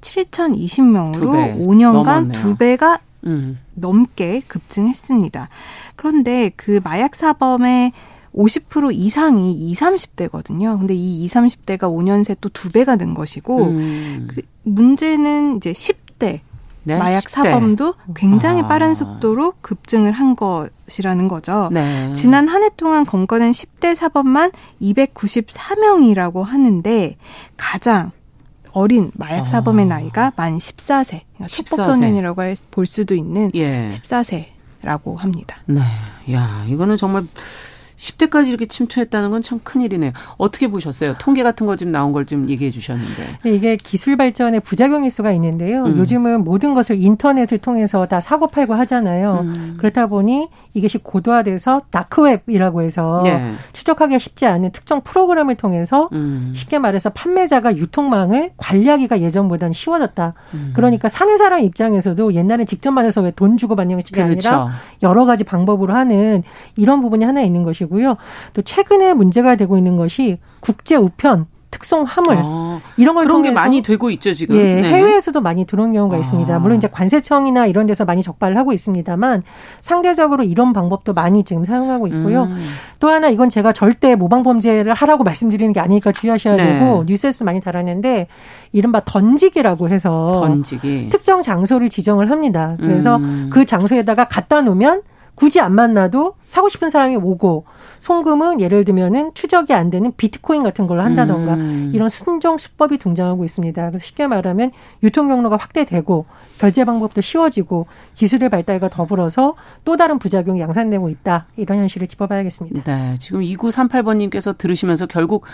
7,020명으로 두 5년간 넘었네요. 두 배가 음. 넘게 급증했습니다. 그런데 그 마약 사범의 50% 이상이 20, 30대거든요. 근데 이 20, 30대가 5년 새 또 두 배가 는 것이고 음. 그 문제는 이제 10대 네? 마약 10대. 사범도 굉장히 아. 빠른 속도로 급증을 한 것이라는 거죠. 네. 지난 한 해 동안 검거된 10대 사범만 294명이라고 하는데 가장 어린 마약 사범의 아. 나이가 만 14세. 그러니까 14세. 볼 수도 있는 예. 14세라고 합니다. 네. 야, 이거는 정말 10대까지 이렇게 침투했다는 건 참 큰일이네요. 어떻게 보셨어요? 통계 같은 거 지금 나온 걸 좀 얘기해 주셨는데. 네, 이게 기술 발전의 부작용일 수가 있는데요. 음. 요즘은 모든 것을 인터넷을 통해서 다 사고 팔고 하잖아요. 음. 그렇다 보니 이것이 고도화돼서 다크웹이라고 해서 네. 추적하기가 쉽지 않은 특정 프로그램을 통해서 음. 쉽게 말해서 판매자가 유통망을 관리하기가 예전보다는 쉬워졌다. 음. 그러니까 사는 사람 입장에서도 옛날에 직접 만 해서 왜 돈 주고 받는 것이 그렇죠. 아니라 여러 가지 방법으로 하는 이런 부분이 하나 있는 것이고 것이고요. 또 최근에 문제가 되고 있는 것이 국제 우편 특성 화물 아, 이런 걸 통해서 많이 되고 있죠 지금. 예, 네. 해외에서도 많이 들어온 경우가 아. 있습니다. 물론 이제 관세청이나 이런 데서 많이 적발을 하고 있습니다만 상대적으로 이런 방법도 많이 지금 사용하고 있고요. 음. 또 하나 이건 제가 절대 모방 범죄를 하라고 말씀드리는 게 아니니까 주의하셔야 네. 되고 뉴스에서 많이 달았는데 이른바 던지기라고 해서 던지기. 특정 장소를 지정을 합니다. 그래서 음. 그 장소에다가 갖다 놓으면 굳이 안 만나도 사고 싶은 사람이 오고 송금은 예를 들면은 추적이 안 되는 비트코인 같은 걸로 한다던가 음. 이런 순정 수법이 등장하고 있습니다. 그래서 쉽게 말하면 유통 경로가 확대되고 결제 방법도 쉬워지고 기술의 발달과 더불어서 또 다른 부작용이 양산되고 있다. 이런 현실을 짚어봐야겠습니다. 네. 지금 2938번님께서 들으시면서 결국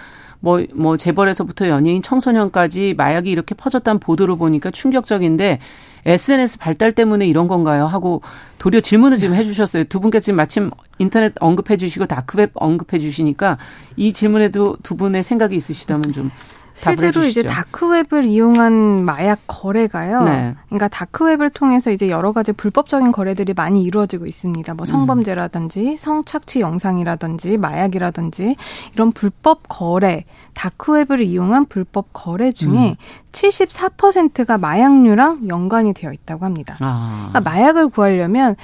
뭐, 뭐, 재벌에서부터 연예인, 청소년까지 마약이 이렇게 퍼졌다는 보도를 보니까 충격적인데 SNS 발달 때문에 이런 건가요? 하고 도리어 질문을 지금 해주셨어요. 두 분께서 지금 마침 인터넷 언급해 주시고 다크웹 언급해 주시니까 이 질문에도 두 분의 생각이 있으시다면 좀 실제로 이제 다크웹을 이용한 마약 거래가요. 네. 그러니까 다크웹을 통해서 이제 여러 가지 불법적인 거래들이 많이 이루어지고 있습니다. 뭐 성범죄라든지 성착취 영상이라든지 마약이라든지 이런 불법 거래, 다크웹을 이용한 불법 거래 중에 음. 74%가 마약류랑 연관이 되어 있다고 합니다. 아. 그러니까 마약을 구하려면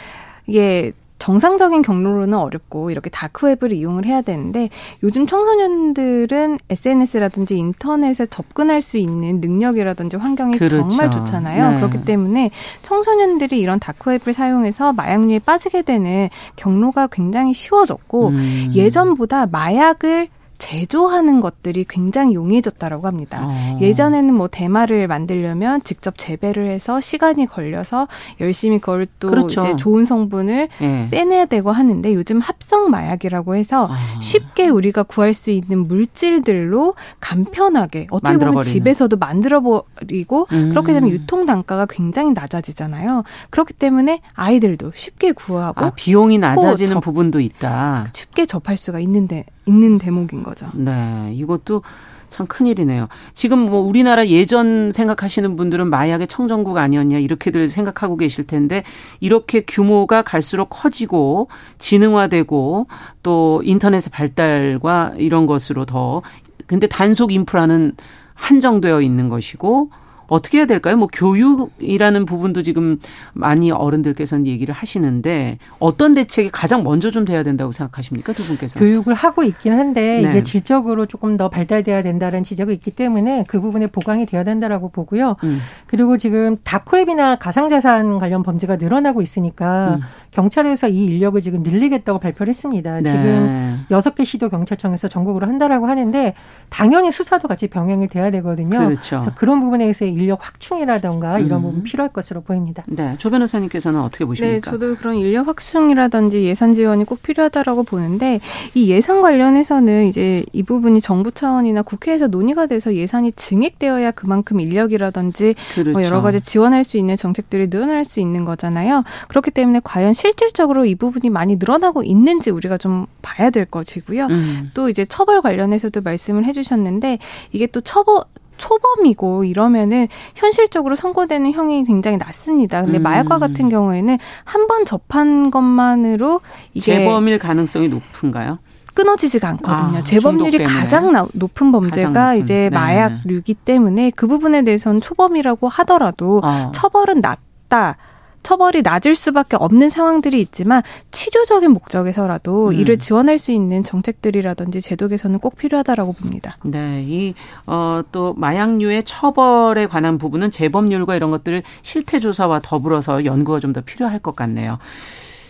이게 정상적인 경로로는 어렵고 이렇게 다크웹을 이용을 해야 되는데 요즘 청소년들은 SNS라든지 인터넷에 접근할 수 있는 능력이라든지 환경이 그렇죠. 정말 좋잖아요. 네. 그렇기 때문에 청소년들이 이런 다크웹을 사용해서 마약류에 빠지게 되는 경로가 굉장히 쉬워졌고 음. 예전보다 마약을 제조하는 것들이 굉장히 용이해졌다라고 합니다. 어. 예전에는 뭐 대마를 만들려면 직접 재배를 해서 시간이 걸려서 열심히 그걸 또 그렇죠. 이제 좋은 성분을 네. 빼내야 되고 하는데 요즘 합성 마약이라고 해서 어. 쉽게 우리가 구할 수 있는 물질들로 간편하게 어떻게 보면 집에서도 만들어 버리고 음. 그렇게 되면 유통 단가가 굉장히 낮아지잖아요. 그렇기 때문에 아이들도 쉽게 구하고 아, 비용이 낮아지는 접, 부분도 있다. 쉽게 접할 수가 있는데 있는 대목인 거죠. 네, 이것도 참 큰일이네요. 지금 뭐 우리나라 예전 생각하시는 분들은 마약의 청정국 아니었냐 이렇게들 생각하고 계실 텐데 이렇게 규모가 갈수록 커지고 지능화되고 또 인터넷의 발달과 이런 것으로 더 근데 단속 인프라는 한정되어 있는 것이고 어떻게 해야 될까요? 뭐 교육이라는 부분도 지금 많이 어른들께서는 얘기를 하시는데 어떤 대책이 가장 먼저 좀 돼야 된다고 생각하십니까? 두 분께서. 교육을 하고 있긴 한데 네. 이게 질적으로 조금 더 발달돼야 된다는 지적이 있기 때문에 그 부분에 보강이 돼야 된다라고 보고요. 음. 그리고 지금 다크웹이나 가상자산 관련 범죄가 늘어나고 있으니까 음. 경찰에서 이 인력을 지금 늘리겠다고 발표를 했습니다. 네. 지금 여섯 개 시도 경찰청에서 전국으로 한다라고 하는데 당연히 수사도 같이 병행이 돼야 되거든요. 그렇죠. 그래서 그런 부분에서 인력 확충이라던가 이런 음. 부분 필요할 것으로 보입니다. 네, 조 변호사님께서는 어떻게 보십니까? 네, 저도 그런 인력 확충이라든지 예산 지원이 꼭 필요하다라고 보는데 이 예산 관련해서는 이제 이 부분이 정부 차원이나 국회에서 논의가 돼서 예산이 증액되어야 그만큼 인력이라든지 그렇죠. 뭐 여러 가지 지원할 수 있는 정책들이 늘어날 수 있는 거잖아요. 그렇기 때문에 과연 실질적으로 이 부분이 많이 늘어나고 있는지 우리가 좀 봐야 될 것이고요. 음. 또 이제 처벌 관련해서도 말씀을 해주셨는데 이게 또 처벌 초범이고 이러면은 현실적으로 선고되는 형이 굉장히 낮습니다. 근데 음. 마약과 같은 경우에는 한 번 접한 것만으로 이게 재범일 가능성이 높은가요? 끊어지지가 않거든요. 아, 재범률이 가장 나, 높은 범죄가 가장 높은. 이제 네. 마약류기 때문에 그 부분에 대해서는 초범이라고 하더라도 어. 처벌은 낮다. 처벌이 낮을 수밖에 없는 상황들이 있지만 치료적인 목적에서라도 음. 이를 지원할 수 있는 정책들이라든지 제도 개선은 꼭 필요하다라고 봅니다. 네, 이어또 마약류의 처벌에 관한 부분은 재범률과 이런 것들을 실태 조사와 더불어서 연구가 좀 더 필요할 것 같네요.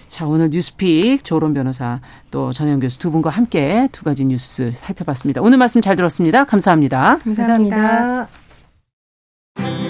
자, 오늘 뉴스픽 조론 변호사 또 전영 교수 두 분과 함께 두 가지 뉴스 살펴봤습니다. 오늘 말씀 잘 들었습니다. 감사합니다. 감사합니다. 감사합니다.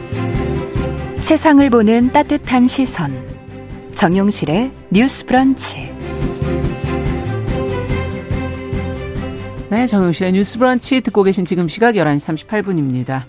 세상을 보는 따뜻한 시선. 정용실의 뉴스 브런치. 네, 정용실의 뉴스 브런치 듣고 계신 지금 시각 11시 38분입니다.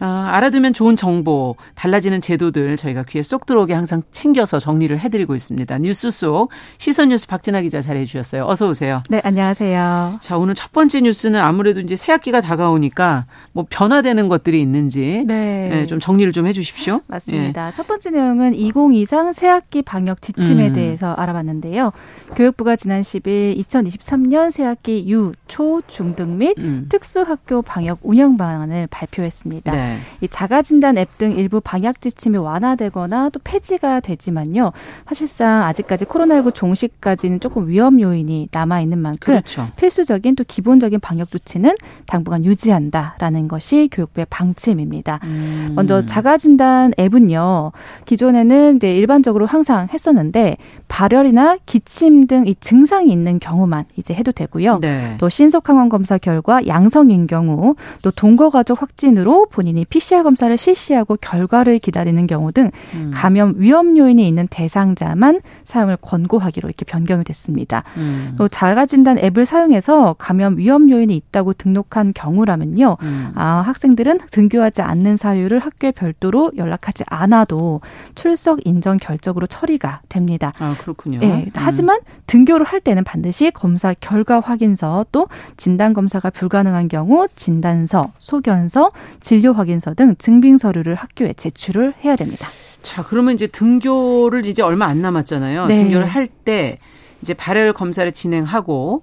어, 알아두면 좋은 정보, 달라지는 제도들 저희가 귀에 쏙 들어오게 항상 챙겨서 정리를 해드리고 있습니다. 뉴스 속 시선 뉴스 박진아 기자 잘해 주셨어요. 어서 오세요. 네, 안녕하세요. 자, 오늘 첫 번째 뉴스는 아무래도 이제 새 학기가 다가오니까 뭐 변화되는 것들이 있는지 네. 네, 좀 정리를 좀 해주십시오. 맞습니다. 예. 첫 번째 내용은 2023 새 학기 방역 지침에 음. 대해서 알아봤는데요. 교육부가 지난 10일 2023년 새 학기 유, 초, 중등 및 음. 특수학교 방역 운영 방안을 발표했습니다. 네. 네. 이 자가진단 앱 등 일부 방역 지침이 완화되거나 또 폐지가 되지만요. 사실상 아직까지 코로나19 종식까지는 조금 위험 요인이 남아 있는 만큼 그렇죠. 필수적인 또 기본적인 방역 조치는 당분간 유지한다라는 것이 교육부의 방침입니다. 음. 먼저 자가진단 앱은요. 기존에는 이제 일반적으로 항상 했었는데 발열이나 기침 등 이 증상이 있는 경우만 이제 해도 되고요. 네. 또 신속 항원 검사 결과 양성인 경우 또 동거 가족 확진으로 본인 국민이 PCR 검사를 실시하고 결과를 기다리는 경우 등 음. 감염 위험 요인이 있는 대상자만 사용을 권고하기로 이렇게 변경이 됐습니다. 음. 또 자가 진단 앱을 사용해서 감염 위험 요인이 있다고 등록한 경우라면요. 음. 아, 학생들은 등교하지 않는 사유를 학교에 별도로 연락하지 않아도 출석 인정 결적으로 처리가 됩니다. 아, 그렇군요. 네, 하지만 등교를 할 때는 반드시 검사 결과 확인서 또 진단 검사가 불가능한 경우 진단서, 소견서, 진료 확인서 등 증빙 서류를 학교에 제출을 해야 됩니다. 자, 그러면 이제 등교를 이제 얼마 안 남았잖아요. 네. 등교를 할 때 이제 발열 검사를 진행하고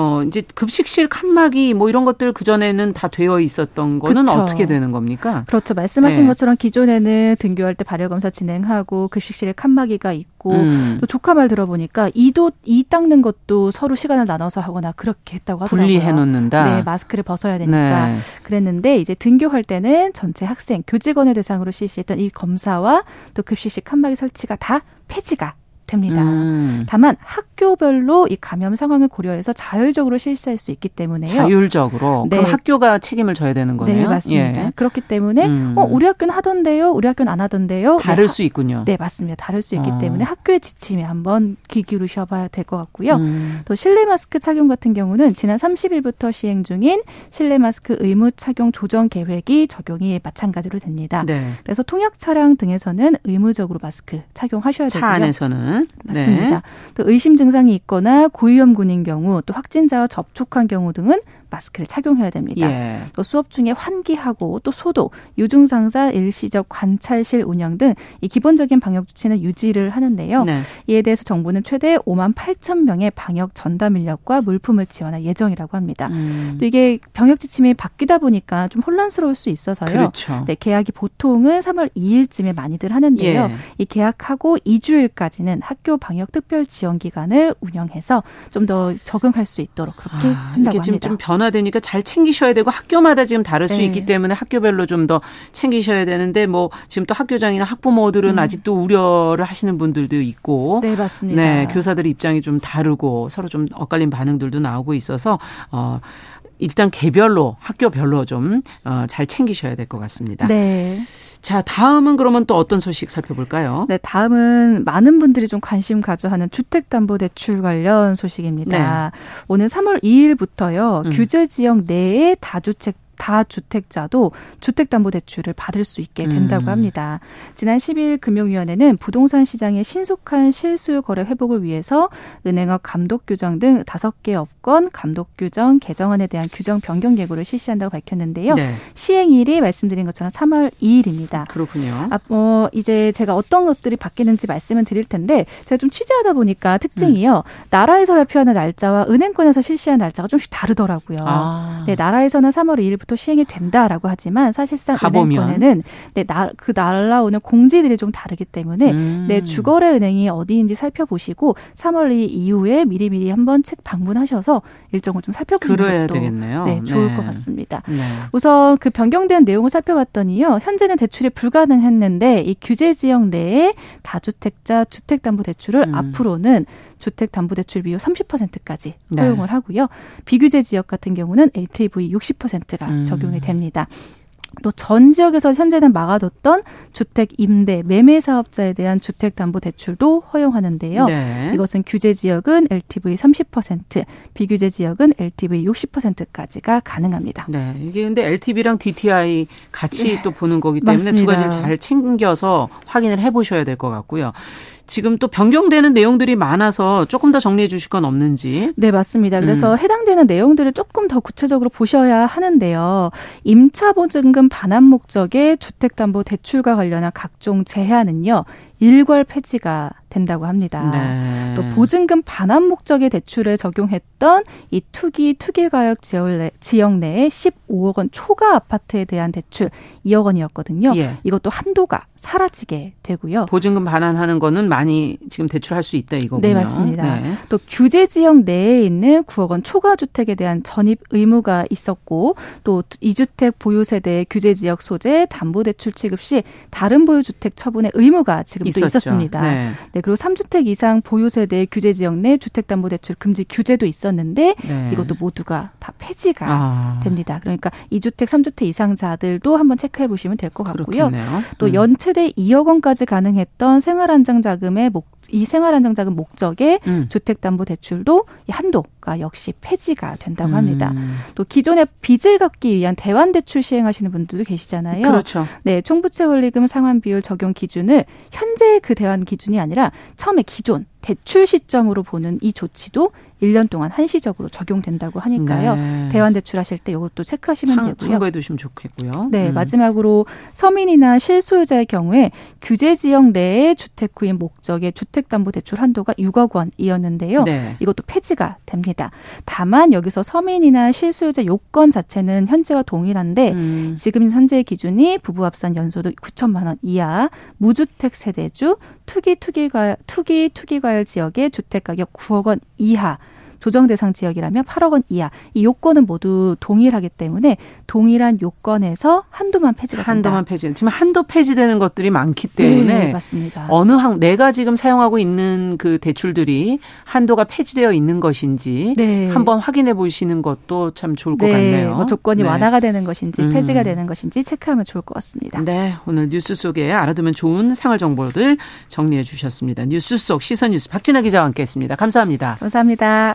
어, 이제 급식실 칸막이 뭐 이런 것들 그전에는 다 되어 있었던 거는 그렇죠. 어떻게 되는 겁니까? 그렇죠. 말씀하신 네. 것처럼 기존에는 등교할 때 발열 검사 진행하고 급식실에 칸막이가 있고 음. 또 조카 말 들어보니까 이도 이 닦는 것도 서로 시간을 나눠서 하거나 그렇게 했다고 하더라고요. 분리해 놓는다. 네, 마스크를 벗어야 되니까. 네. 그랬는데 이제 등교할 때는 전체 학생, 교직원을 대상으로 실시했던 이 검사와 또 급식실 칸막이 설치가 다 폐지가 됩니다. 음. 다만 학교별로 이 감염 상황을 고려해서 자율적으로 실시할 수 있기 때문에요. 자율적으로. 네. 그럼 학교가 책임을 져야 되는 거네요. 네, 맞습니다. 예. 그렇기 때문에 음. 어 우리 학교는 하던데요. 우리 학교는 안 하던데요. 다를 네, 수 있군요. 네, 맞습니다. 다를 수 있기 어. 때문에 학교의 지침에 한번 귀 기울이셔 봐야 될 것 같고요. 음. 또 실내 마스크 착용 같은 경우는 지난 30일부터 시행 중인 실내 마스크 의무 착용 조정 계획이 적용이 마찬가지로 됩니다. 네. 그래서 통학 차량 등에서는 의무적으로 마스크 착용하셔야 되고요. 차 안에서는 맞습니다. 네. 또 의심 증상이 있거나 고위험군인 경우 또 확진자와 접촉한 경우 등은 마스크를 착용해야 됩니다. 예. 또 수업 중에 환기하고 또 소독, 유증상사 일시적 관찰실 운영 등 이 기본적인 방역 조치는 유지를 하는데요. 네. 이에 대해서 정부는 최대 5만 8천 명의 방역 전담 인력과 물품을 지원할 예정이라고 합니다. 음. 또 이게 병역 지침이 바뀌다 보니까 좀 혼란스러울 수 있어서요. 그렇죠. 네, 계약이 보통은 3월 2일쯤에 많이들 하는데요. 예. 이 계약하고 2주일까지는 학교 방역 특별 지원 기간을 운영해서 좀 더 적응할 수 있도록 그렇게 아, 한다고 합니다. 변화되니까 잘 챙기셔야 되고 학교마다 지금 다를 네. 수 있기 때문에 학교별로 좀 더 챙기셔야 되는데 뭐 지금 또 학교장이나 학부모들은 음. 아직도 우려를 하시는 분들도 있고 네 맞습니다. 네 교사들의 입장이 좀 다르고 서로 좀 엇갈린 반응들도 나오고 있어서 어 일단 개별로 학교별로 좀잘 어, 챙기셔야 될 것 같습니다. 네. 자, 다음은 그러면 또 어떤 소식 살펴볼까요? 네, 다음은 많은 분들이 좀 관심 가져 하는 주택담보대출 관련 소식입니다. 네. 오늘 3월 2일부터요, 음. 규제 지역 내에 다주택 다주택자도 주택담보대출을 받을 수 있게 된다고 음. 합니다. 지난 10일 금융위원회는 부동산 시장의 신속한 실수요 거래 회복을 위해서 은행업 감독 규정 등 다섯 개 업권 감독 규정 개정안에 대한 규정 변경 예고를 실시한다고 밝혔는데요. 네. 시행일이 말씀드린 것처럼 3월 2일입니다. 그렇군요. 아, 뭐 이제 제가 어떤 것들이 바뀌는지 말씀을 드릴 텐데 제가 좀 취재하다 보니까 특징이요. 음. 나라에서 발표하는 날짜와 은행권에서 실시한 날짜가 좀씩 다르더라고요. 아. 네, 나라에서는 3월 2일부터 1 시행이 된다라고 하지만 사실상 은행권에는 네, 나, 그 날라오는 공지들이 좀 다르기 때문에 음. 네, 주거래 은행이 어디인지 살펴보시고 3월 2 이후에 미리미리 한번 책 방문하셔서 일정을 좀 살펴보는 것도 되겠네요. 네, 좋을 네. 것 같습니다. 네. 우선 그 변경된 내용을 살펴봤더니요. 현재는 대출이 불가능했는데 이 규제 지역 내에 다주택자 주택담보대출을 음. 앞으로는 주택담보대출 비율 30%까지 허용을 네. 하고요. 비규제 지역 같은 경우는 LTV 60%가 음. 적용이 됩니다. 또전 지역에서 현재는 막아뒀던 주택 임대 매매 사업자에 대한 주택 담보 대출도 허용하는데요. 네. 이것은 규제 지역은 LTV 30%, 비규제 지역은 LTV 60%까지가 가능합니다. 네. 이게 근데 LTV랑 DTI 같이 네. 또 보는 거기 때문에 맞습니다. 두 가지를 잘 챙겨서 확인을 해 보셔야 될 것 같고요. 지금 또 변경되는 내용들이 많아서 조금 더 정리해 주실 건 없는지. 네, 맞습니다. 그래서 음. 해당되는 내용들을 조금 더 구체적으로 보셔야 하는데요. 임차 보증금 반환 목적의 주택담보 대출과 관련한 각종 제한은요. 일괄 폐지가 된다고 합니다. 네. 또 보증금 반환 목적의 대출에 적용했던 이 투기 투기가역 지역, 내, 지역 내에 15억 원 초과 아파트에 대한 대출 2억 원이었거든요. 예. 이것도 한도가 사라지게 되고요. 보증금 반환하는 거는 많이 지금 대출할 수 있다 이거군요. 네, 맞습니다. 네. 또 규제 지역 내에 있는 9억 원 초과 주택에 대한 전입 의무가 있었고 또 2주택 보유 세대의 규제 지역 소재 담보 대출 취급 시 다른 보유 주택 처분의 의무가 지금 있었죠. 있었습니다. 네. 네. 네, 그리고 3주택 이상 보유 세대 규제 지역 내 주택담보대출 금지 규제도 있었는데 네. 이것도 모두가 다 폐지가 아. 됩니다. 그러니까 2주택, 3주택 이상자들도 한번 체크해 보시면 될 것 같고요. 그렇겠네요. 또 음. 연체대 2억 원까지 가능했던 생활안정자금의 목, 이 생활안정자금 목적의 음. 주택담보대출도 이 한도가 역시 폐지가 된다고 합니다. 음. 또 기존의 빚을 갚기 위한 대환대출 시행하시는 분들도 계시잖아요. 그렇죠. 네, 총부채 원리금 상환 비율 적용 기준을 현재 그 대환 기준이 아니라 처음에 기존 대출 시점으로 보는 이 조치도 1년 동안 한시적으로 적용된다고 하니까요. 네. 대환 대출하실 때 이것도 체크하시면 참, 되고요. 참고해 두시면 좋겠고요. 네, 음. 마지막으로 서민이나 실소유자의 경우에 규제 지역 내에 주택 구입 목적의 주택 담보 대출 한도가 6억 원이었는데요. 네. 이것도 폐지가 됩니다. 다만 여기서 서민이나 실소유자 요건 자체는 현재와 동일한데 음. 지금 현재 기준이 부부 합산 연소득 9천만 원 이하, 무주택 세대주, 투기 투기과 투기 투기과열 지역의 주택 가격 9억 원 이하 조정 대상 지역이라면 8억 원 이하 이 요건은 모두 동일하기 때문에 동일한 요건에서 한도만 폐지가 된다. 한도만 폐지. 지금 한도 폐지되는 것들이 많기 때문에 네, 맞습니다. 어느 한 내가 지금 사용하고 있는 그 대출들이 한도가 폐지되어 있는 것인지 네. 한번 확인해 보시는 것도 참 좋을 것 네, 같네요. 뭐 조건이 네. 완화가 되는 것인지 음. 폐지가 되는 것인지 체크하면 좋을 것 같습니다. 네, 오늘 뉴스 속에 알아두면 좋은 생활 정보들 정리해 주셨습니다. 뉴스 속 시선 뉴스 박진아 기자와 함께했습니다. 감사합니다. 감사합니다.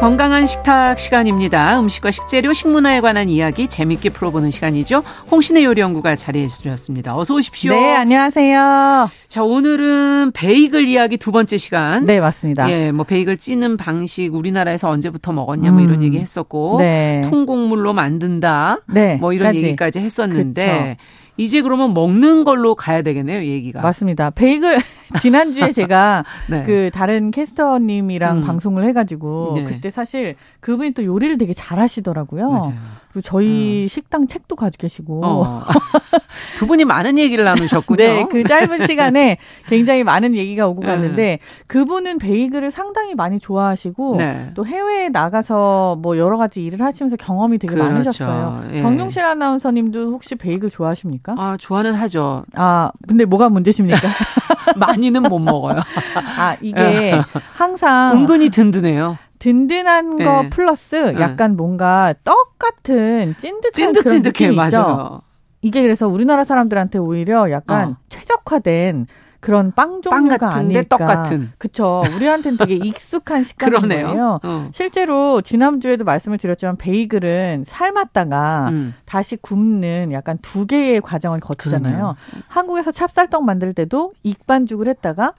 건강한 식탁 시간입니다. 음식과 식재료, 식문화에 관한 이야기 재밌게 풀어보는 시간이죠. 홍신의 요리연구가 자리해 주셨습니다. 어서 오십시오. 네, 안녕하세요. 자, 오늘은 베이글 이야기 두 번째 시간. 네, 맞습니다. 예, 뭐 베이글 찌는 방식 우리나라에서 언제부터 먹었냐 뭐 이런 음. 얘기 했었고 네. 통곡물로 만든다. 네, 뭐 이런 까지. 얘기까지 했었는데 그쵸. 이제 그러면 먹는 걸로 가야 되겠네요, 얘기가. 맞습니다. 베이글 지난주에 제가 네. 그 다른 캐스터님이랑 음. 방송을 해가지고 네. 그때 사실 그분이 또 요리를 되게 잘하시더라고요. 맞아요. 그리고 저희 음. 식당 책도 가지고 계시고 어. 두 분이 많은 얘기를 나누셨군요. 네, 그 짧은 시간에 굉장히 많은 얘기가 오고 네. 갔는데 그분은 베이글을 상당히 많이 좋아하시고 네. 또 해외에 나가서 뭐 여러 가지 일을 하시면서 경험이 되게 그렇죠. 많으셨어요. 예. 정용실 아나운서님도 혹시 베이글 좋아하십니까? 아, 좋아는 하죠. 아, 근데 뭐가 문제십니까? 많이는 못 먹어요. 아, 이게 항상 은근히 든든해요. 든든한 거 네. 플러스 네. 약간 네. 뭔가 떡 같은 찐득한 찐득찐득해 그런 느낌이 맞아요. 이게 그래서 우리나라 사람들한테 오히려 약간 어. 최적화된 그런 빵 종류가 빵 같은데 떡 같은. 그쵸. 우리한테는 되게 익숙한 식감인 거예요. 어. 실제로 지난주에도 말씀을 드렸지만 베이글은 삶았다가 음. 다시 굽는 약간 두 개의 과정을 거치잖아요. 그러네요. 한국에서 찹쌀떡 만들 때도 익반죽을 했다가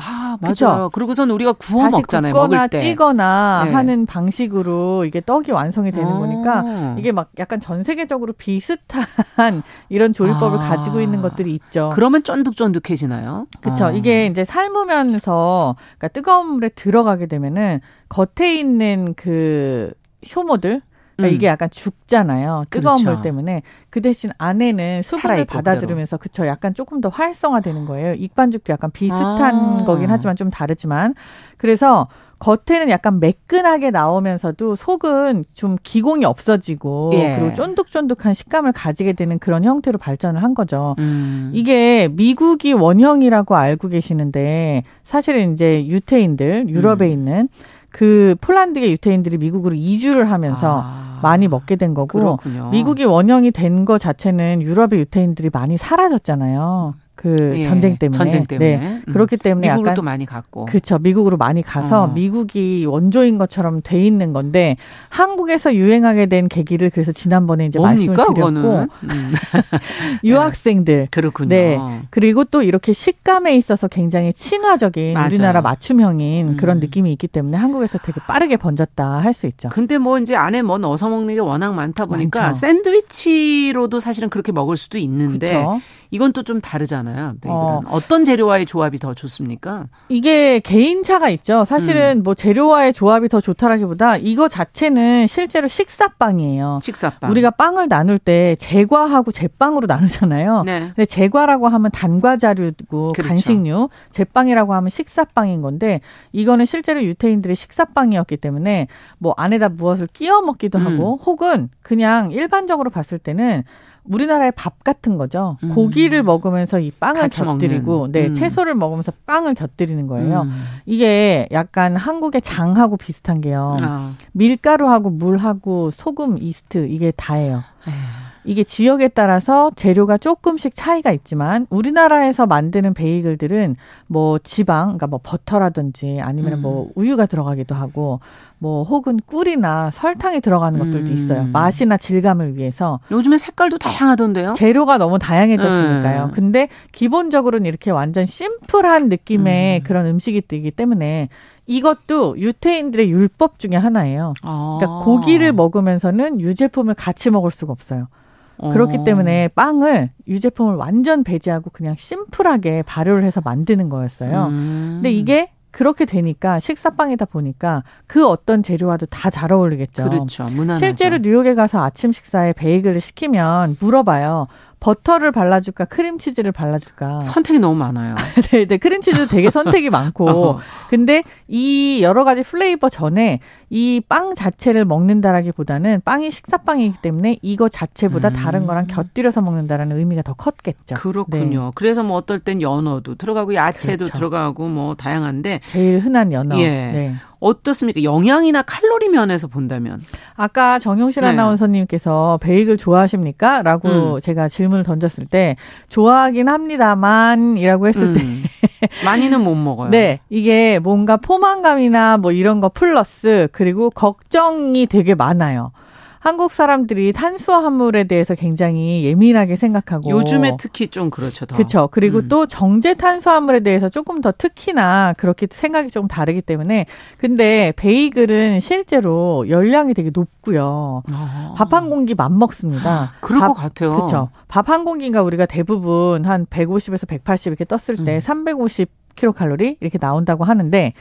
아, 맞아요. 그쵸? 그러고선 우리가 구워 다시 먹잖아요. 굽거나 먹을 때. 찌거나 네. 하는 방식으로 이게 떡이 완성이 되는 오. 거니까 이게 막 약간 전 세계적으로 비슷한 이런 조리법을 아. 가지고 있는 것들이 있죠. 그러면 쫀득쫀득해지나요? 그렇죠. 아. 이게 이제 삶으면서 그러니까 뜨거운 물에 들어가게 되면은 겉에 있는 그 효모들 그러니까 음. 이게 약간 죽잖아요. 뜨거운 그렇죠. 물 때문에. 그 대신 안에는 수분을 받아들으면서 그쵸 약간 조금 더 활성화되는 거예요. 익반죽도 약간 비슷한 아. 거긴 하지만 좀 다르지만 그래서 겉에는 약간 매끈하게 나오면서도 속은 좀 기공이 없어지고 예. 그리고 쫀득쫀득한 식감을 가지게 되는 그런 형태로 발전을 한 거죠. 음. 이게 미국이 원형이라고 알고 계시는데 사실은 이제 유태인들 유럽에 음. 있는 그 폴란드계 유태인들이 미국으로 이주를 하면서 아. 많이 먹게 된 거고 그렇군요. 미국이 원형이 된 거 자체는 유럽의 유태인들이 많이 사라졌잖아요. 그 예, 전쟁 때문에. 전쟁 때문에. 네. 음. 그렇기 때문에 미국으로 또 많이 갔고. 그렇죠. 미국으로 많이 가서 어. 미국이 원조인 것처럼 돼 있는 건데 한국에서 유행하게 된 계기를 그래서 지난번에 이제 뭡니까? 말씀을 드렸고 음. 유학생들. 네. 그렇군요. 네. 그리고 또 이렇게 식감에 있어서 굉장히 친화적인 맞아요. 우리나라 맞춤형인 음. 그런 느낌이 있기 때문에 한국에서 되게 빠르게 번졌다 할 수 있죠. 근데 뭐 이제 안에 뭐 넣어서 먹는 게 워낙 많다 보니까 많죠. 샌드위치로도 사실은 그렇게 먹을 수도 있는데 그쵸? 이건 또 좀 다르잖아요. 있잖아요. 베이글은 어. 어떤 재료와의 조합이 더 좋습니까? 이게 개인차가 있죠. 사실은 음. 뭐 재료와의 조합이 더 좋다라기보다 이거 자체는 실제로 식사빵이에요. 식사빵. 우리가 빵을 나눌 때 제과하고 제빵으로 나누잖아요. 네. 근데 제과라고 하면 단과자류고 그렇죠. 간식류, 제빵이라고 하면 식사빵인 건데 이거는 실제로 유태인들의 식사빵이었기 때문에 뭐 안에다 무엇을 끼워 먹기도 음. 하고 혹은 그냥 일반적으로 봤을 때는 우리나라의 밥 같은 거죠. 음. 고기를 먹으면서 이 빵을 곁들이고, 먹는. 네, 음. 채소를 먹으면서 빵을 곁들이는 거예요. 음. 이게 약간 한국의 장하고 비슷한 게요. 아. 밀가루하고 물하고 소금, 이스트 이게 다예요. 에휴. 이게 지역에 따라서 재료가 조금씩 차이가 있지만 우리나라에서 만드는 베이글들은 뭐 지방, 그러니까 뭐 버터라든지 아니면 음. 뭐 우유가 들어가기도 하고 뭐 혹은 꿀이나 설탕이 들어가는 것들도 음. 있어요. 맛이나 질감을 위해서. 요즘에 색깔도 다양하던데요? 재료가 너무 다양해졌으니까요. 음. 근데 기본적으로는 이렇게 완전 심플한 느낌의 음. 그런 음식이 뜨기 때문에 이것도 유태인들의 율법 중에 하나예요. 아. 그러니까 고기를 먹으면서는 유제품을 같이 먹을 수가 없어요. 그렇기 어. 때문에 빵을 유제품을 완전 배제하고 그냥 심플하게 발효를 해서 만드는 거였어요. 음. 근데 이게 그렇게 되니까 식사빵이다 보니까 그 어떤 재료와도 다 잘 어울리겠죠. 그렇죠. 무난하죠. 실제로 뉴욕에 가서 아침 식사에 베이글을 시키면 물어봐요. 버터를 발라줄까 크림치즈를 발라줄까 선택이 너무 많아요. 네, 네 크림치즈 되게 선택이 많고 어. 근데 이 여러 가지 플레이버 전에 이 빵 자체를 먹는다라기보다는 빵이 식사빵이기 때문에 이거 자체보다 음. 다른 거랑 곁들여서 먹는다라는 의미가 더 컸겠죠. 그렇군요. 네. 그래서 뭐 어떨 땐 연어도 들어가고 야채도 그렇죠. 들어가고 뭐 다양한데 제일 흔한 연어. 예. 네. 어떻습니까? 영양이나 칼로리 면에서 본다면. 아까 정용실 네. 아나운서님께서 베이글 좋아하십니까? 라고 음. 제가 질문을 던졌을 때 좋아하긴 합니다만이라고 했을 음. 때 많이는 못 먹어요. 네. 이게 뭔가 포만감이나 뭐 이런 거 플러스 그리고 걱정이 되게 많아요. 한국 사람들이 탄수화물에 대해서 굉장히 예민하게 생각하고 요즘에 특히 좀 그렇죠. 그렇죠. 그리고 음. 또 정제 탄수화물에 대해서 조금 더 특히나 그렇게 생각이 좀 다르기 때문에 근데 베이글은 실제로 열량이 되게 높고요. 아. 밥한 공기 맘 먹습니다. 아, 그럴 밥, 것 같아요. 그렇죠. 밥 한 공기가 우리가 대부분 한 150에서 180 이렇게 떴을 때 음. 350 킬로칼로리 이렇게 나온다고 하는데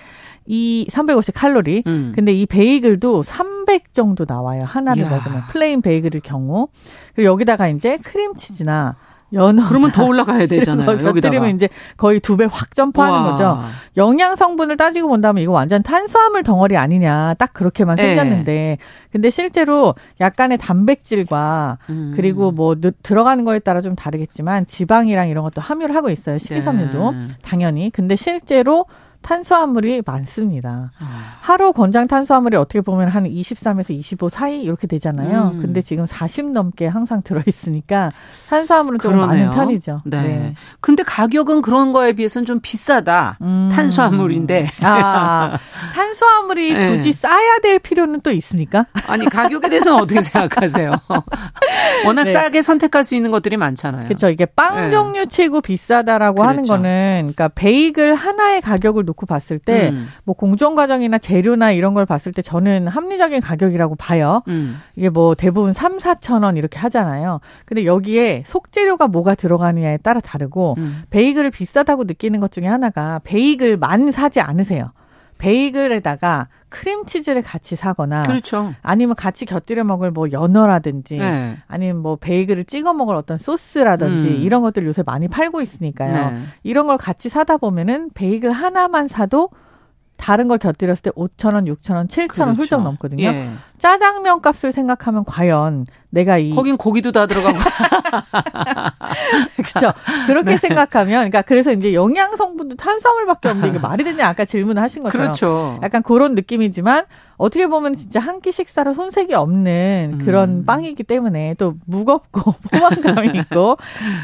이 350 칼로리. 음. 근데 이 베이글도 300 정도 나와요. 하나를 이야. 먹으면 plain 베이글의 경우. 그리고 여기다가 이제 크림치즈나 연어. 그러면 더 올라가야 되잖아요. 여기다가. 이제 거의 두 배 확 점프하는 와. 거죠. 영양 성분을 따지고 본다면 이거 완전 탄수화물 덩어리 아니냐. 딱 그렇게만 네. 생겼는데. 근데 실제로 약간의 단백질과 음. 그리고 뭐 들어가는 거에 따라 좀 다르겠지만 지방이랑 이런 것도 함유를 하고 있어요. 식이섬유도. 네. 당연히. 근데 실제로 탄수화물이 많습니다. 아. 하루 권장 탄수화물이 어떻게 보면 한 23에서 25 사이 이렇게 되잖아요. 음. 근데 지금 40 넘게 항상 들어 있으니까 탄수화물은 좀 많은 편이죠. 네. 네. 근데 가격은 그런 거에 비해서는 좀 비싸다. 음. 탄수화물인데. 아, 탄수화물이 네. 굳이 싸야 될 필요는 또 있습니까? 아니, 가격에 대해서는 어떻게 생각하세요? 워낙 네. 싸게 선택할 수 있는 것들이 많잖아요. 그렇죠. 이게 빵 네. 종류 치고 비싸다라고 그렇죠. 하는 거는 그러니까 베이글 하나의 가격을 놓고 봤을 때뭐 음. 뭐 공정 과정이나 재료나 이런 걸 봤을 때 저는 합리적인 가격이라고 봐요. 음. 이게 뭐 대부분 3, 4천 원 이렇게 하잖아요. 근데 여기에 속재료가 뭐가 들어가느냐에 따라 다르고 음. 베이글을 비싸다고 느끼는 것 중에 하나가 베이글만 사지 않으세요. 베이글에다가 크림치즈를 같이 사거나 그렇죠. 아니면 같이 곁들여 먹을 뭐 연어라든지 네. 아니면 뭐 베이글을 찍어 먹을 어떤 소스라든지 음. 이런 것들 요새 많이 팔고 있으니까요. 네. 이런 걸 같이 사다 보면은 베이글 하나만 사도 다른 걸 곁들였을 때 5천 원, 6천 원, 7천 원 그렇죠. 훌쩍 넘거든요. 예. 짜장면 값을 생각하면 과연 내가 이 거긴 고기도 다 들어가고 그렇죠. 그렇게 네. 생각하면 그러니까 그래서 이제 영양 성분도 탄수화물밖에 없는데 이게 말이 되냐 아까 질문을 하신 것처럼 그렇죠. 약간 그런 느낌이지만 어떻게 보면 진짜 한 끼 식사로 손색이 없는 그런 음. 빵이기 때문에 또 무겁고 포만감이 있고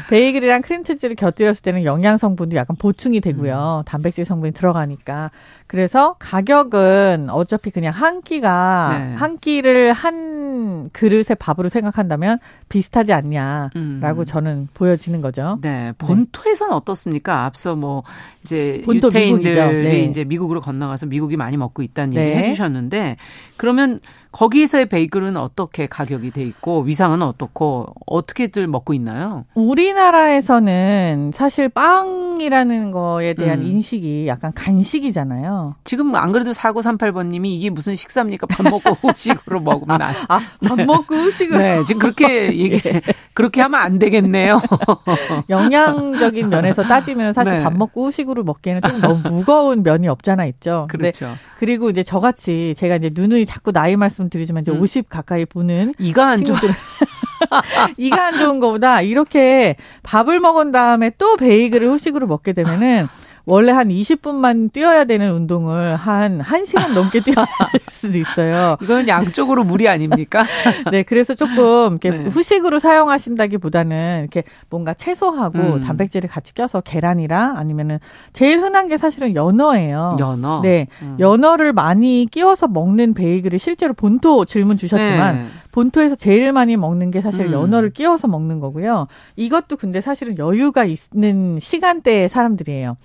베이글이랑 크림치즈를 곁들였을 때는 영양 성분도 약간 보충이 되고요. 음. 단백질 성분이 들어가니까 그래서 가격은 어차피 그냥 한 끼가 네. 한 끼를 한 그릇의 밥으로 생각한다면 비슷하지 않냐라고 음. 저는 보여지는 거죠. 네, 본토에서는 네. 어떻습니까? 앞서 뭐 이제 본토 유태인들이 네. 이제 미국으로 건너가서 미국이 많이 먹고 있다는 네. 얘기 해주셨는데 그러면 거기에서의 베이글은 어떻게 가격이 돼 있고 위상은 어떻고 어떻게들 먹고 있나요? 우리나라에서는 사실 빵이라는 거에 대한 음. 인식이 약간 간식이잖아요. 지금 안 그래도 4938번 님이 이게 무슨 식사입니까? 밥 먹고 후식으로 먹으면 안. 아, 밥 네. 먹고 후식으로. 네, 지금 그렇게 얘기 예. 그렇게 하면 안 되겠네요. 영양적인 면에서 따지면 사실 네. 밥 먹고 후식으로 먹기에는 좀 너무 무거운 면이 없잖아 있죠. 그렇죠. 그리고 이제 저같이 제가 이제 누누이 자꾸 나이 말씀 드리지만 이제 음. 50 가까이 보는 이가 안 좋은 이가 안 좋은 거보다 이렇게 밥을 먹은 다음에 또 베이글을 후식으로 먹게 되면은 원래 한 20분만 뛰어야 되는 운동을 한 1시간 넘게 뛰어야 될 수도 있어요. 이거는 양쪽으로 무리 아닙니까? 네, 그래서 조금 이렇게 네. 후식으로 사용하신다기보다는 이렇게 뭔가 채소하고 음. 단백질을 같이 껴서 계란이랑 아니면은 제일 흔한 게 사실은 연어예요. 연어. 네. 음. 연어를 많이 끼워서 먹는 베이글이 실제로 본토 질문 주셨지만 네. 본토에서 제일 많이 먹는 게 사실 음. 연어를 끼워서 먹는 거고요. 이것도 근데 사실은 여유가 있는 시간대의 사람들이에요.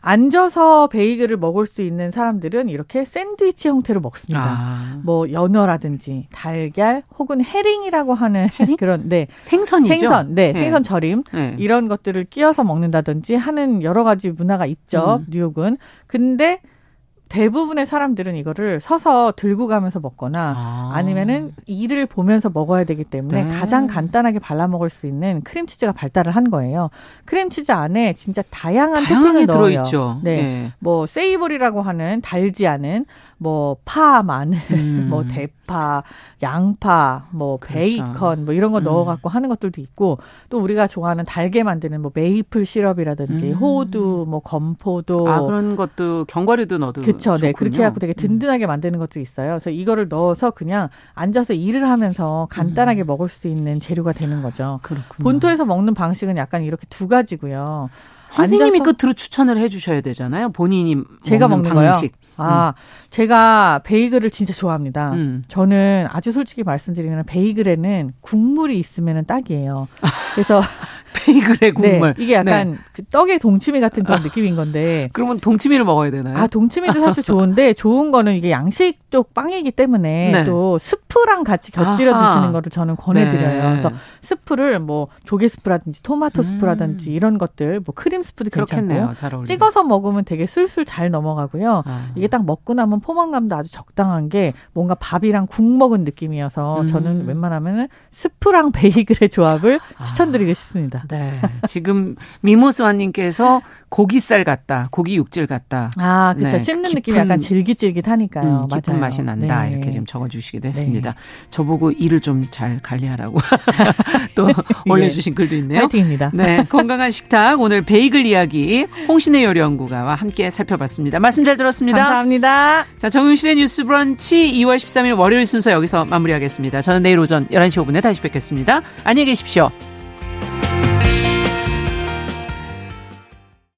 앉아서 베이글을 먹을 수 있는 사람들은 이렇게 샌드위치 형태로 먹습니다. 아. 뭐 연어라든지 달걀 혹은 해링이라고 하는 해링? 그런 네 생선이죠. 생선 네, 네. 생선 절임 네. 이런 것들을 끼워서 먹는다든지 하는 여러 가지 문화가 있죠. 음. 뉴욕은 근데 대부분의 사람들은 이거를 서서 들고 가면서 먹거나 아. 니면은 일을 보면서 먹어야 되기 때문에 네. 가장 간단하게 발라 먹을 수 있는 크림치즈가 발달을 한 거예요. 크림치즈 안에 진짜 다양한 토핑을 넣어요. 들어있죠. 네. 네. 뭐 savory라고 하는 달지 않은 뭐 파, 마늘, 음. 뭐 대파, 양파, 뭐 그렇죠. 베이컨 뭐 이런 거 음. 넣어 갖고 하는 것들도 있고 또 우리가 좋아하는 달게 만드는 뭐 메이플 시럽이라든지 음. 호두, 뭐 건포도 아 그런 것도 견과류도 넣어도 그렇죠. 네. 그렇게 해 갖고 되게 음. 든든하게 만드는 것도 있어요. 그래서 이거를 넣어서 그냥 앉아서 일을 하면서 간단하게 음. 먹을 수 있는 재료가 되는 거죠. 그렇군요. 본토에서 먹는 방식은 약간 이렇게 두 가지고요. 선생님이 끝으로 추천을 해주셔야 되잖아요. 본인이 제가 먹는, 먹는 방식. 거요? 아, 음. 제가 베이글을 진짜 좋아합니다. 음. 저는 아주 솔직히 말씀드리면 베이글에는 국물이 있으면 딱이에요. 그래서 베이글의 국물. 네, 이게 약간 네. 그 떡의 동치미 같은 그런 느낌인 건데. 그러면 동치미를 먹어야 되나요? 아, 동치미도 사실 좋은데 좋은 거는 이게 양식 쪽 빵이기 때문에 네. 또 스프랑 같이 곁들여 아하. 드시는 거를 저는 권해드려요. 네. 그래서 스프를 뭐 조개 스프라든지 토마토 음. 스프라든지 이런 것들, 뭐 크림 스프도 괜찮고 찍어서 먹으면 되게 술술 잘 넘어가고요. 아. 이게 딱 먹고 나면 포만감도 아주 적당한 게 뭔가 밥이랑 국 먹은 느낌이어서 음. 저는 웬만하면 스프랑 베이글의 조합을 아. 추천드리고 싶습니다. 네. 지금 미모스와님께서 고기살 같다, 고기 육질 같다. 아, 그렇죠. 네. 씹는 느낌이 약간 질깃질깃하니까요. 음, 깊은 맞아요. 맛이 난다. 네. 이렇게 지금 적어주시기도 했습니다. 네. 저보고 일을 좀잘 관리하라고 또 예. 올려주신 글도 있네요. 파이팅입니다. 네, 건강한 식탁 오늘 베이글 이야기 홍신의 요리 연구가와 함께 살펴봤습니다. 말씀 잘 들었습니다. 감사합니다. 자, 정윤실의 뉴스 브런치 2월 13일 월요일 순서 여기서 마무리하겠습니다. 저는 내일 오전 11시 5분에 다시 뵙겠습니다. 안녕히 계십시오.